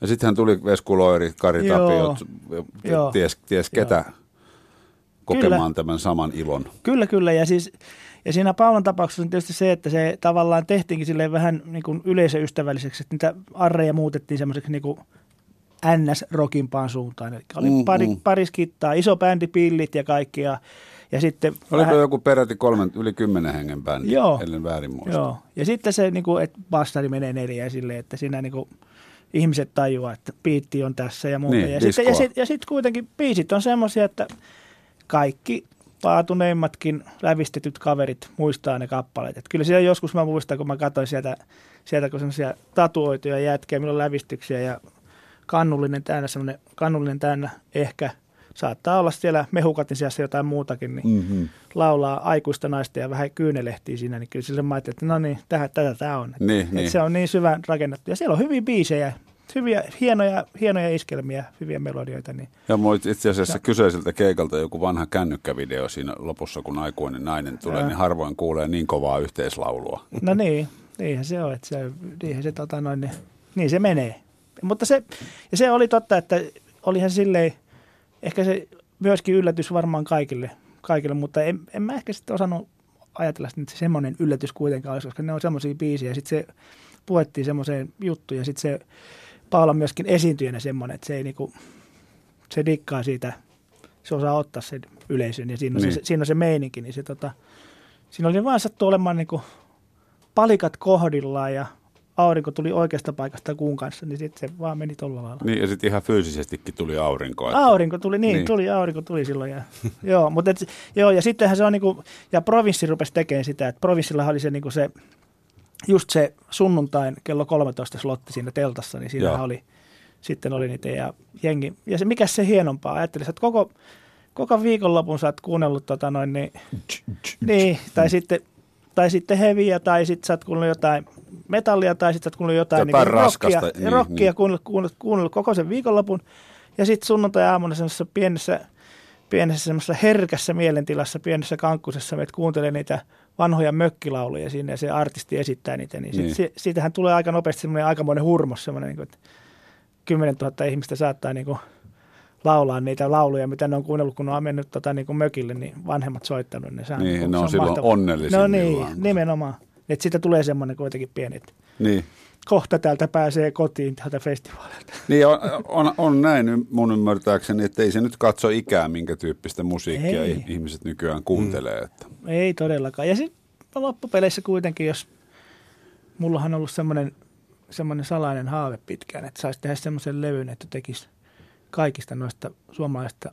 Ja sittenhän tuli Vesku Loiri, Kari Joo. Tapiot, Joo. ties, ties ketä kokemaan tämän saman ilon. kyllä kyllä. Ja, siis, ja siinä Paulan tapauksessa on tietysti se, että se tavallaan tehtiinkin silleen vähän niin kuin yleisöystävälliseksi, että niitä arreja muutettiin semmoiseksi niin kuin NS-rokimpaan suuntaan. Eli oli Mm, pari, mm. pari skittaa, iso bändi, pillit ja kaikkia. Ja sitten Oliko joku peräti kolmen, yli kymmenen hengen bändi, Joo. ellen väärin muista? Joo, ja sitten se, niin kuin, että bastari menee neljään silleen, että siinä niin kuin, ihmiset tajuaa, että biitti on tässä ja muuta. Niin, ja sitten ja sit, ja sit kuitenkin biisit on semmoisia, että kaikki paatuneimmatkin lävistetyt kaverit muistaa ne kappaleet. Et kyllä siellä joskus mä muistan, kun mä katsoin sieltä, sieltä kun semmoisia tatuoituja jätkiä, milloin lävistyksiä ja kannullinen täynnä, semmoinen kannullinen täynnä ehkä saattaa olla siellä mehukatin sijassa jotain muutakin, niin Mm-hmm. laulaa aikuista naista ja vähän kyynelehtii siinä, niin kyllä sille mä ajattelin, että no niin, tätä, tätä tämä on. Niin, että niin. Se on niin syvän rakennettu. Ja siellä on hyviä biisejä, hyviä, hienoja, hienoja iskelmiä, hyviä melodioita. Niin. Ja mulla itse asiassa kyseiseltä keikalta joku vanha kännykkävideo siinä lopussa, kun aikuinen nainen tulee, Joo. niin harvoin kuulee niin kovaa yhteislaulua. No niin, niinhän se on, että se, niinhän se, tota noin, niin, niin se menee. Mutta se, ja se oli totta, että olihan silleen, ehkä se myöskin yllätys varmaan kaikille, kaikille mutta en, en mä ehkä sitten osannut ajatella, että se semmoinen yllätys kuitenkaan olisi, koska ne on semmoisia biisejä. Ja sitten se puettiin semmoiseen juttuun ja sitten se Paula myöskin esiintyjänä semmoinen, että se ei niinku, se dikkaa siitä, se osaa ottaa sen yleisön ja siinä on, Niin. se, siinä on se meininki, niin se tota, siinä oli vaan sattu olemaan niinku palikat kohdillaan ja aurinko tuli oikeasta paikasta kuun kanssa, niin sitten se vaan meni tuolla lailla. Niin, ja sitten ihan fyysisestikin tuli aurinko. Että, Aurinko tuli, niin, Niin. niin. tuli, aurinko tuli silloin. Ja, joo, mutta et, joo, ja sittenhän se on niinku, ja provinssi rupesi tekemään sitä, että provinssilla oli se niinku se, just se sunnuntain kello 13 slotti siinä teltassa, niin siinä oli, sitten oli niitä ja jengi. Ja se, mikä se hienompaa, ajattelin, että koko, koko viikonlopun sä oot kuunnellut tota noin, niin, niin tai sitten tai sitten heviä, tai sitten sä oot kuunnellut jotain metallia, tai sitten sä oot kuunnellut jotain, Jotain niinku rockia, niin, niin, rockia niin. niin. Kuunnellut, kuunnellut, kuunnellut koko sen viikonlopun, ja sitten sunnuntai-aamuna semmoisessa pienessä, pienessä semmoisessa herkässä mielentilassa, pienessä kankkusessa, meitä kuuntelee niitä vanhoja mökkilauluja siinä, ja se artisti esittää niitä, niin, Niin. niin. Sit, siitähän tulee aika nopeasti semmoinen aikamoinen hurmos, semmoinen, niin kuin, että 10 000 ihmistä saattaa niin kuin, laulaa niitä lauluja, mitä ne on kuunnellut, kun ne on mennyt tota, niin kuin mökille, niin vanhemmat soittanut. Niin, se Niin, se ne on silloin mahtavaa. onnellisimmillaan, No kun niin, se- nimenomaan. Että siitä tulee semmoinen kuitenkin pieni, että niin. Kohta täältä pääsee kotiin tältä festivaalilta. Niin on, on, on näin mun ymmärtääkseni, että ei se nyt katso ikää, minkä tyyppistä musiikkia Ei. ihmiset nykyään kuuntelee. Että. Ei todellakaan. Ja sitten loppupeleissä kuitenkin, jos mullahan on ollut semmoinen, semmoinen salainen haave pitkään, että saisi tehdä semmoisen levyn, että tekisi kaikista noista suomalaista,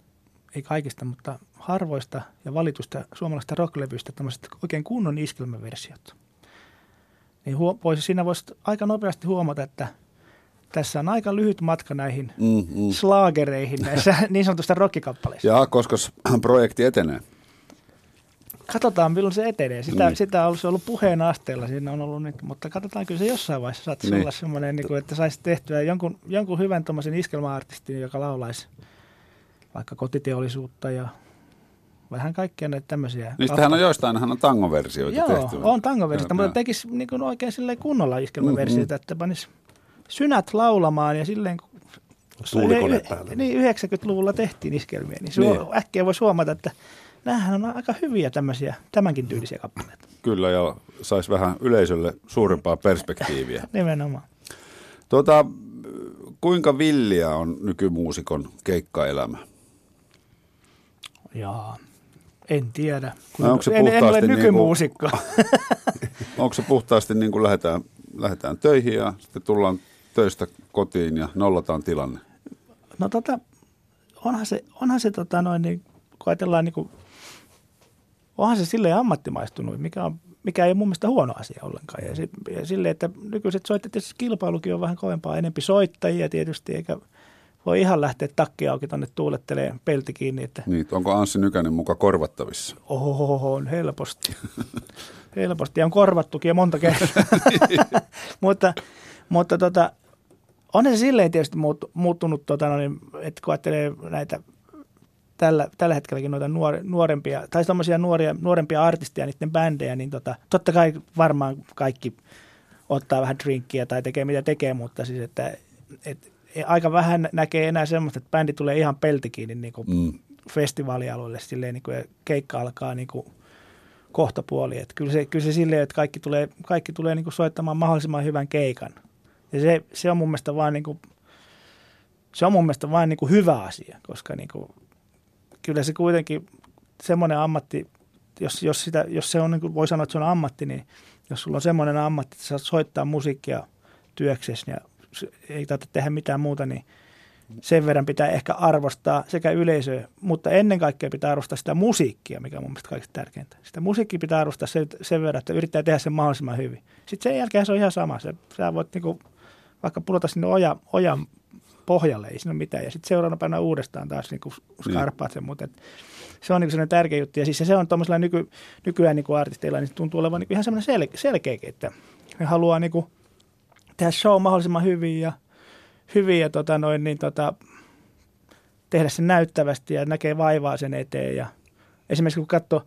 ei kaikista, mutta harvoista ja valitusta suomalaista rocklevyistä tämmöiset oikein kunnon iskelmäversiot. Niin huo, voisi, siinä voisi aika nopeasti huomata, että tässä on aika lyhyt matka näihin Mm, mm. slaagereihin näissä niin sanotusta rockikappaleissa. Ja koska projekti etenee. Katsotaan, milloin se etenee. Sitä, Niin. sitä on ollut, se on ollut puheen asteella, siinä on ollut nyt, mutta katsotaan, kyllä se jossain vaiheessa saattaisi Niin. olla semmoinen, niin kuin, että saisi tehtyä jonkun, jonkun hyvän tuommoisen iskelmäartistin, joka laulaisi vaikka kotiteollisuutta ja vähän kaikkia näitä tämmöisiä. Niistähän on joistainhan on tangoversioita Joo, tehty. on tangoversiota, Joo, mutta joo. tekisi niin kuin oikein silleen kunnolla iskelmäversiota, Mm, että panisi synät laulamaan ja silleen, kun Tuulikone y- päälle. Niin, 90-luvulla tehtiin iskelmiä, niin, Niin. niin. äkkiä voisi huomata, että nämähän on aika hyviä tämmöisiä, tämänkin tyylisiä kappaleita. Kyllä, ja saisi vähän yleisölle suurempaa perspektiiviä. Nimenomaan. Tuota, kuinka villiä on nykymuusikon keikkaelämä? Jaa, en tiedä. Onko se en, en ole puhtaasti nykymuusikko. Onko se puhtaasti niin kuin lähdetään, lähdetään töihin ja sitten tullaan töistä kotiin ja nollataan tilanne? No tota, onhan se, onhan se tota noin, niin, kun ajatellaan niin kuin, onhan se silleen ammattimaistunut, mikä, on, mikä ei ole mun mielestä huono asia ollenkaan. Ja, ja silleen, että nykyiset soittajat, kilpailukin on vähän kovempaa, enempi soittajia tietysti, eikä voi ihan lähteä takki auki tonne tuulettelee pelti kiinni, että Niin, onko Anssi Nykänen muka korvattavissa? Oho, on helposti. helposti. Ja on korvattukin ja monta kertaa. mutta mutta tota, on se silleen tietysti muut, muuttunut, tota, no niin, että kun ajattelee näitä tällä, tällä hetkelläkin noita nuor, nuorempia, tai tommosia nuoria, nuorempia artisteja, niiden bändejä, niin tota, totta kai varmaan kaikki ottaa vähän drinkkiä tai tekee mitä tekee, mutta siis että et, aika vähän näkee enää semmoista, että bändi tulee ihan pelti kiinni niin kuin Mm. festivaalialueelle silleen, niin kuin, ja keikka alkaa niin kuin kohta puoli. Että kyllä, se, kyllä se silleen, että kaikki tulee, kaikki tulee niin kuin soittamaan mahdollisimman hyvän keikan. Ja se, se on mun mielestä vaan niin kuin se on mun mielestä vain niin kuin hyvä asia, koska niin kuin, kyllä se kuitenkin semmoinen ammatti, jos, jos, sitä, jos se on, niin kuin voi sanoa, että se on ammatti, niin jos sulla on semmoinen ammatti, että saat soittaa musiikkia työksesi ja ei tarvitse tehdä mitään muuta, niin sen verran pitää ehkä arvostaa sekä yleisöä, mutta ennen kaikkea pitää arvostaa sitä musiikkia, mikä on mun mielestä kaikista tärkeintä. Sitä musiikkia pitää arvostaa sen, sen verran, että yrittää tehdä sen mahdollisimman hyvin. Sitten sen jälkeen se on ihan sama. Se, sä voit niinku, vaikka pudota sinne oja, ojan pohjalle, ei siinä ole mitään. Ja sitten seuraavana päivänä uudestaan taas niinku skarppaat sen, mutta se on niinku sellainen tärkeä juttu. Ja siis se on tuommoisella nyky, nykyään niinku artisteilla, niin tuntuu olevan niinku ihan semmoinen sel, selkeäkin, että ne haluaa niinku tehdä show mahdollisimman hyvin ja, hyvin ja tota noin, niin tota, tehdä sen näyttävästi ja näkee vaivaa sen eteen. Ja esimerkiksi kun katsoo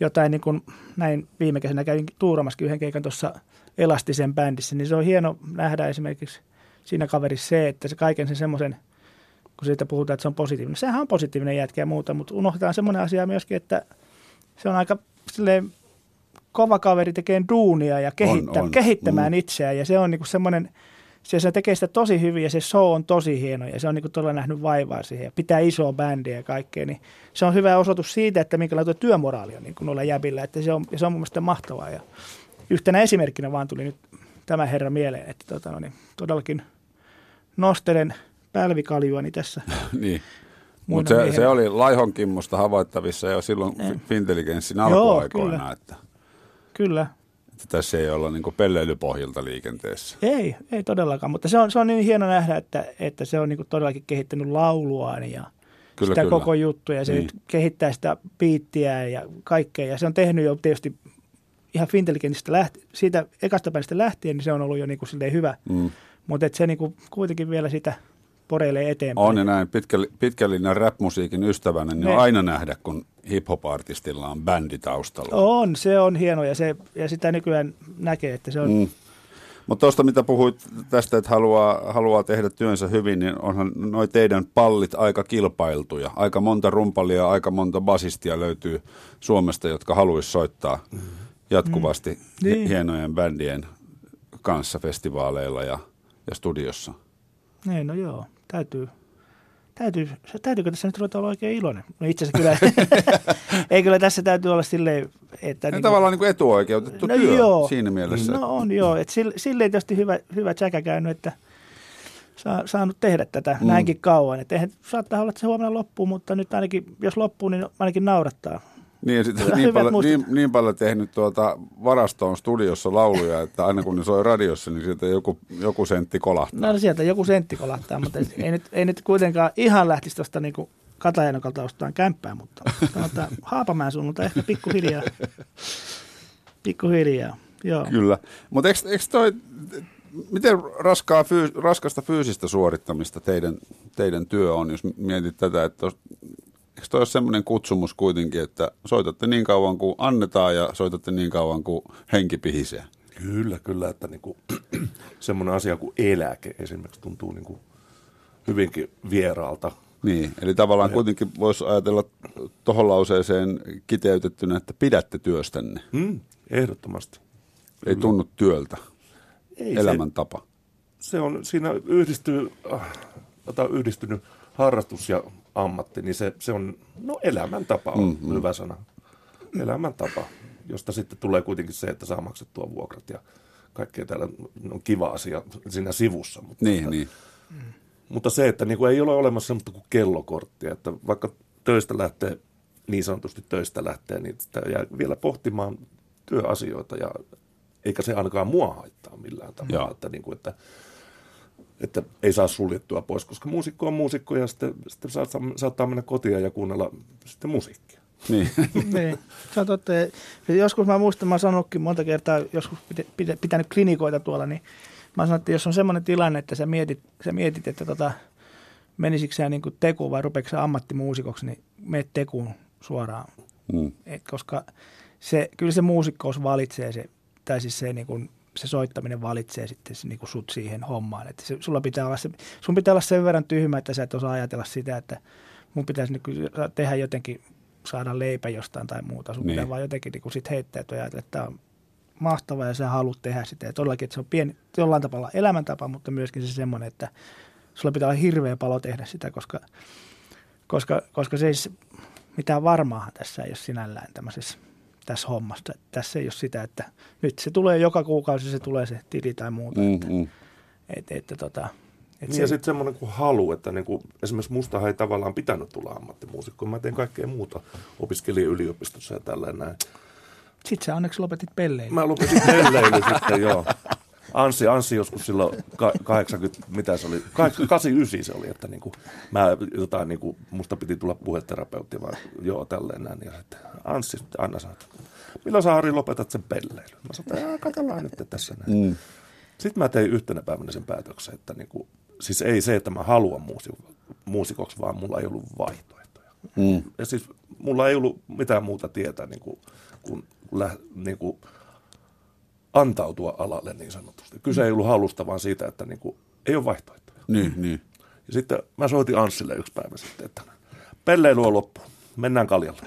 jotain, niin kuin näin viime kesänä kävin tuuramaskin yhden keikan tuossa Elastisen bändissä, niin se on hieno nähdä esimerkiksi siinä kaverissa se, että se kaiken sen semmoisen, kun siitä puhutaan, että se on positiivinen. Sehän on positiivinen jätkä ja muuta, mutta unohdetaan semmoinen asia myöskin, että se on aika silleen, kova kaveri tekee duunia ja kehittä, on, on. kehittämään mm. itseään ja se on niinku semmoinen, se, se tekee sitä tosi hyvin ja se show on tosi hieno ja se on niinku todella nähnyt vaivaa siihen ja pitää isoa bändiä ja kaikkea, niin se on hyvä osoitus siitä, että minkälainen työmoraali on niin kuin olla jäbillä, että se on, ja se on mun mielestä mahtavaa ja yhtenä esimerkkinä vaan tuli nyt tämä herra mieleen, että tota, no niin, todellakin nostelen pälvikaljuani tässä. niin. Mutta se, se, oli Laihon Kimmosta havaittavissa jo silloin niin. Fintelligenssin alkuaikoina. Joo, kyllä. Että, kyllä. Että tässä ei olla niin pelleilypohjilta liikenteessä. Ei, ei todellakaan, mutta se on, se on niin hieno nähdä, että, että se on niin todellakin kehittänyt lauluaan ja kyllä, sitä kyllä. koko juttua ja se niin. kehittää sitä biittiä ja kaikkea. Ja se on tehnyt jo tietysti ihan Fintelligentistä lähti, siitä ekasta päivästä lähtien, niin se on ollut jo niin kuin hyvä. Mm. Mutta se niin kuin kuitenkin vielä sitä poreilee eteenpäin. On ja näin pitkä, pitkällinen rap-musiikin ystävänä, niin on aina nähdä, kun hip-hop-artistilla on bändi taustalla. On, se on hieno ja, se, ja sitä nykyään näkee, että se on... Mm. Mutta tuosta, mitä puhuit tästä, että haluaa, haluaa tehdä työnsä hyvin, niin onhan noin teidän pallit aika kilpailtuja. Aika monta rumpalia, aika monta basistia löytyy Suomesta, jotka haluaisi soittaa jatkuvasti mm. niin. hienojen bändien kanssa festivaaleilla ja, ja studiossa. Niin, no joo, täytyy täytyy, täytyykö tässä nyt ruveta olla oikein iloinen? No itse asiassa kyllä, ei kyllä tässä täytyy olla silleen, että... niin tavallaan niin kuin etuoikeutettu no työ joo, siinä mielessä. No on joo, että sille, silleen tietysti hyvä, hyvä tsäkä käynyt, että saa, saanut tehdä tätä mm. näinkin kauan. Että eihän, saattaa olla, että se huomenna loppuu, mutta nyt ainakin, jos loppuu, niin ainakin naurattaa. Niin, ja sitten niin, paljon, niin, niin paljon tehnyt tuota varastoon studiossa lauluja, että aina kun ne soi radiossa, niin sieltä joku, joku sentti kolahtaa. No sieltä joku sentti kolahtaa, mutta ei, nyt, ei nyt kuitenkaan ihan lähtisi tuosta niin Katajanokalta ostamaan kämppää, mutta tuota, Haapamäen suunnalta ehkä pikkuhiljaa. Pikkuhiljaa, joo. Kyllä, mutta eikö, eikö toi, miten raskaa, fyys, raskasta fyysistä suorittamista teidän, teidän työ on, jos mietit tätä, että eikö toi ole semmoinen kutsumus kuitenkin, että soitatte niin kauan kuin annetaan ja soitatte niin kauan kuin henki pihisee? Kyllä, kyllä, että niin kuin, semmoinen asia kuin eläke esimerkiksi tuntuu niin kuin hyvinkin vieraalta. Niin, eli tavallaan ja. kuitenkin voisi ajatella tuohon lauseeseen kiteytettynä, että pidätte työstänne. Hmm, ehdottomasti. Ei kyllä. tunnu työltä. Ei Elämäntapa. Se, se on, siinä yhdistyy, äh, yhdistynyt harrastus ja ammatti, niin se, se on, no elämäntapa on mm-hmm. hyvä sana. Elämäntapa, josta sitten tulee kuitenkin se, että saa maksettua vuokrat ja kaikkea täällä on kiva asia siinä sivussa. Mutta, niin, niin. mutta se, että niin kuin ei ole olemassa sellaista kuin kellokorttia, että vaikka töistä lähtee, niin sanotusti töistä lähtee, niin sitä jää vielä pohtimaan työasioita ja eikä se ainakaan mua haittaa millään tavalla. Että, niin kuin, että että ei saa suljettua pois, koska muusikko on muusikko ja sitten, sitten saattaa, saattaa mennä kotiin ja kuunnella sitten musiikkia. Niin. niin. Se on totta. Joskus mä muistan, mä oon sanonutkin monta kertaa, joskus pitänyt klinikoita tuolla, niin mä sanon, että jos on semmoinen tilanne, että sä mietit, sä mietit että tota, menisikö sä niin tekuun vai rupeeko sä ammattimuusikoksi, niin meet tekuun suoraan. Mm. Et koska se, kyllä se muusikkous valitsee se, tai siis se niin kuin se soittaminen valitsee sitten niin kuin sut siihen hommaan. Että se, sulla pitää olla se, sun pitää olla sen verran tyhmä, että sä et osaa ajatella sitä, että mun pitäisi niin tehdä jotenkin, saada leipä jostain tai muuta. Sun niin. pitää vaan jotenkin niin sit heittää ja ajatella, että tämä on mahtavaa ja sä haluat tehdä sitä. Ja todellakin, että se on pieni, jollain tavalla elämäntapa, mutta myöskin se semmoinen, että sulla pitää olla hirveä palo tehdä sitä, koska, koska, koska se ei mitään varmaahan tässä ei ole sinällään tämmöisessä tässä hommassa. Että Tässä ei ole sitä, että nyt se tulee joka kuukausi, se tulee se tili tai muuta. Mm, Että, mm. että, että, tota, että Niin ja sitten semmoinen kuin halu, että niin kuin, esimerkiksi mustahan ei tavallaan pitänyt tulla ammattimuusikko. Mä tein kaikkea muuta, opiskelin yliopistossa ja tällainen näin. Sitten sä onneksi lopetit pellein. Mä lopetin pelleily sitten, joo. Anssi, Anssi joskus silloin ka- 80, mitä se oli, 89 se oli, että niinku, mä jotain, niinku, musta piti tulla puheterapeutti, vaan joo, tälleen näin. Ja sitten Anssi, Anna sanoi, että milloin sä Harri lopetat sen pelleilyn? Mä sanoin, että "Ää, katsellaan nyt tässä näin. Mm. Sitten mä tein yhtenä päivänä sen päätöksen, että niinku, siis ei se, että mä haluan muusi, muusikoksi, vaan mulla ei ollut vaihtoehtoja. Mm. Ja siis mulla ei ollut mitään muuta tietä niin kuin, kuin, lä, niin kuin antautua alalle niin sanotusti. Kyse ei ollut halusta, vaan siitä, että niin kuin, ei ole vaihtoehtoja. Niin, niin. Ja sitten mä soitin Anssille yksi päivä sitten, että pelleily on loppu, mennään kaljalle.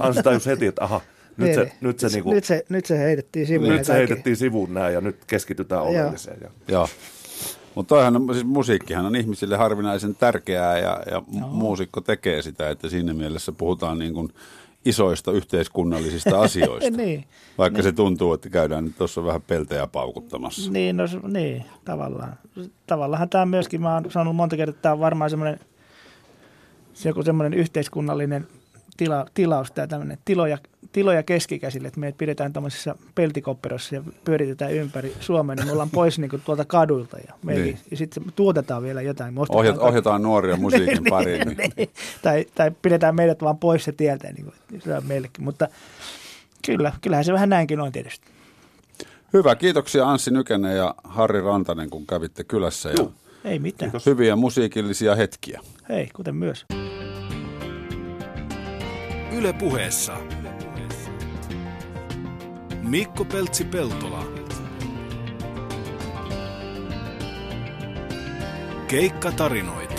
Anssi tajus heti, että aha, nyt Niin, se, niin. nyt se, niin kuin, nyt se, nyt se heitettiin sivuun. nyt ja se heitettiin sivuun näin ja nyt keskitytään oleelliseen. Ja, Joo. Mutta toihan, siis musiikkihan on ihmisille harvinaisen tärkeää ja, ja no. muusikko tekee sitä, että siinä mielessä puhutaan niin kuin isoista yhteiskunnallisista asioista. niin, Vaikka se tuntuu, että käydään nyt tuossa vähän peltejä paukuttamassa. niin, no, niin, tavallaan. Tavallaan tämä myöskin, mä oon sanonut monta kertaa, että tämä on varmaan semmoinen se joku semmoinen yhteiskunnallinen tila, tilaus, tämä tämmöinen tiloja, tiloja keskikäsille, että meidät pidetään tämmöisessä peltikopperossa ja pyöritetään ympäri Suomea, niin me ollaan pois niin kuin tuolta kadulta ja, meillä, Niin. ja sitten tuotetaan vielä jotain. Me ostetaan Ohjat, kaikki- ohjataan nuoria musiikin pariin. Niin. niin. tai, tai pidetään meidät vaan pois se tieltä, niin kuin, se on meillekin. Mutta kyllä, kyllähän se vähän näinkin on tietysti. Hyvä, kiitoksia Anssi Nykänen ja Harri Rantanen, kun kävitte kylässä. Ja Ei mitään. Hyviä musiikillisia hetkiä. Hei, kuten myös. Yle puheessa. Mikko Peltsi-Peltola. Keikkatarinoita.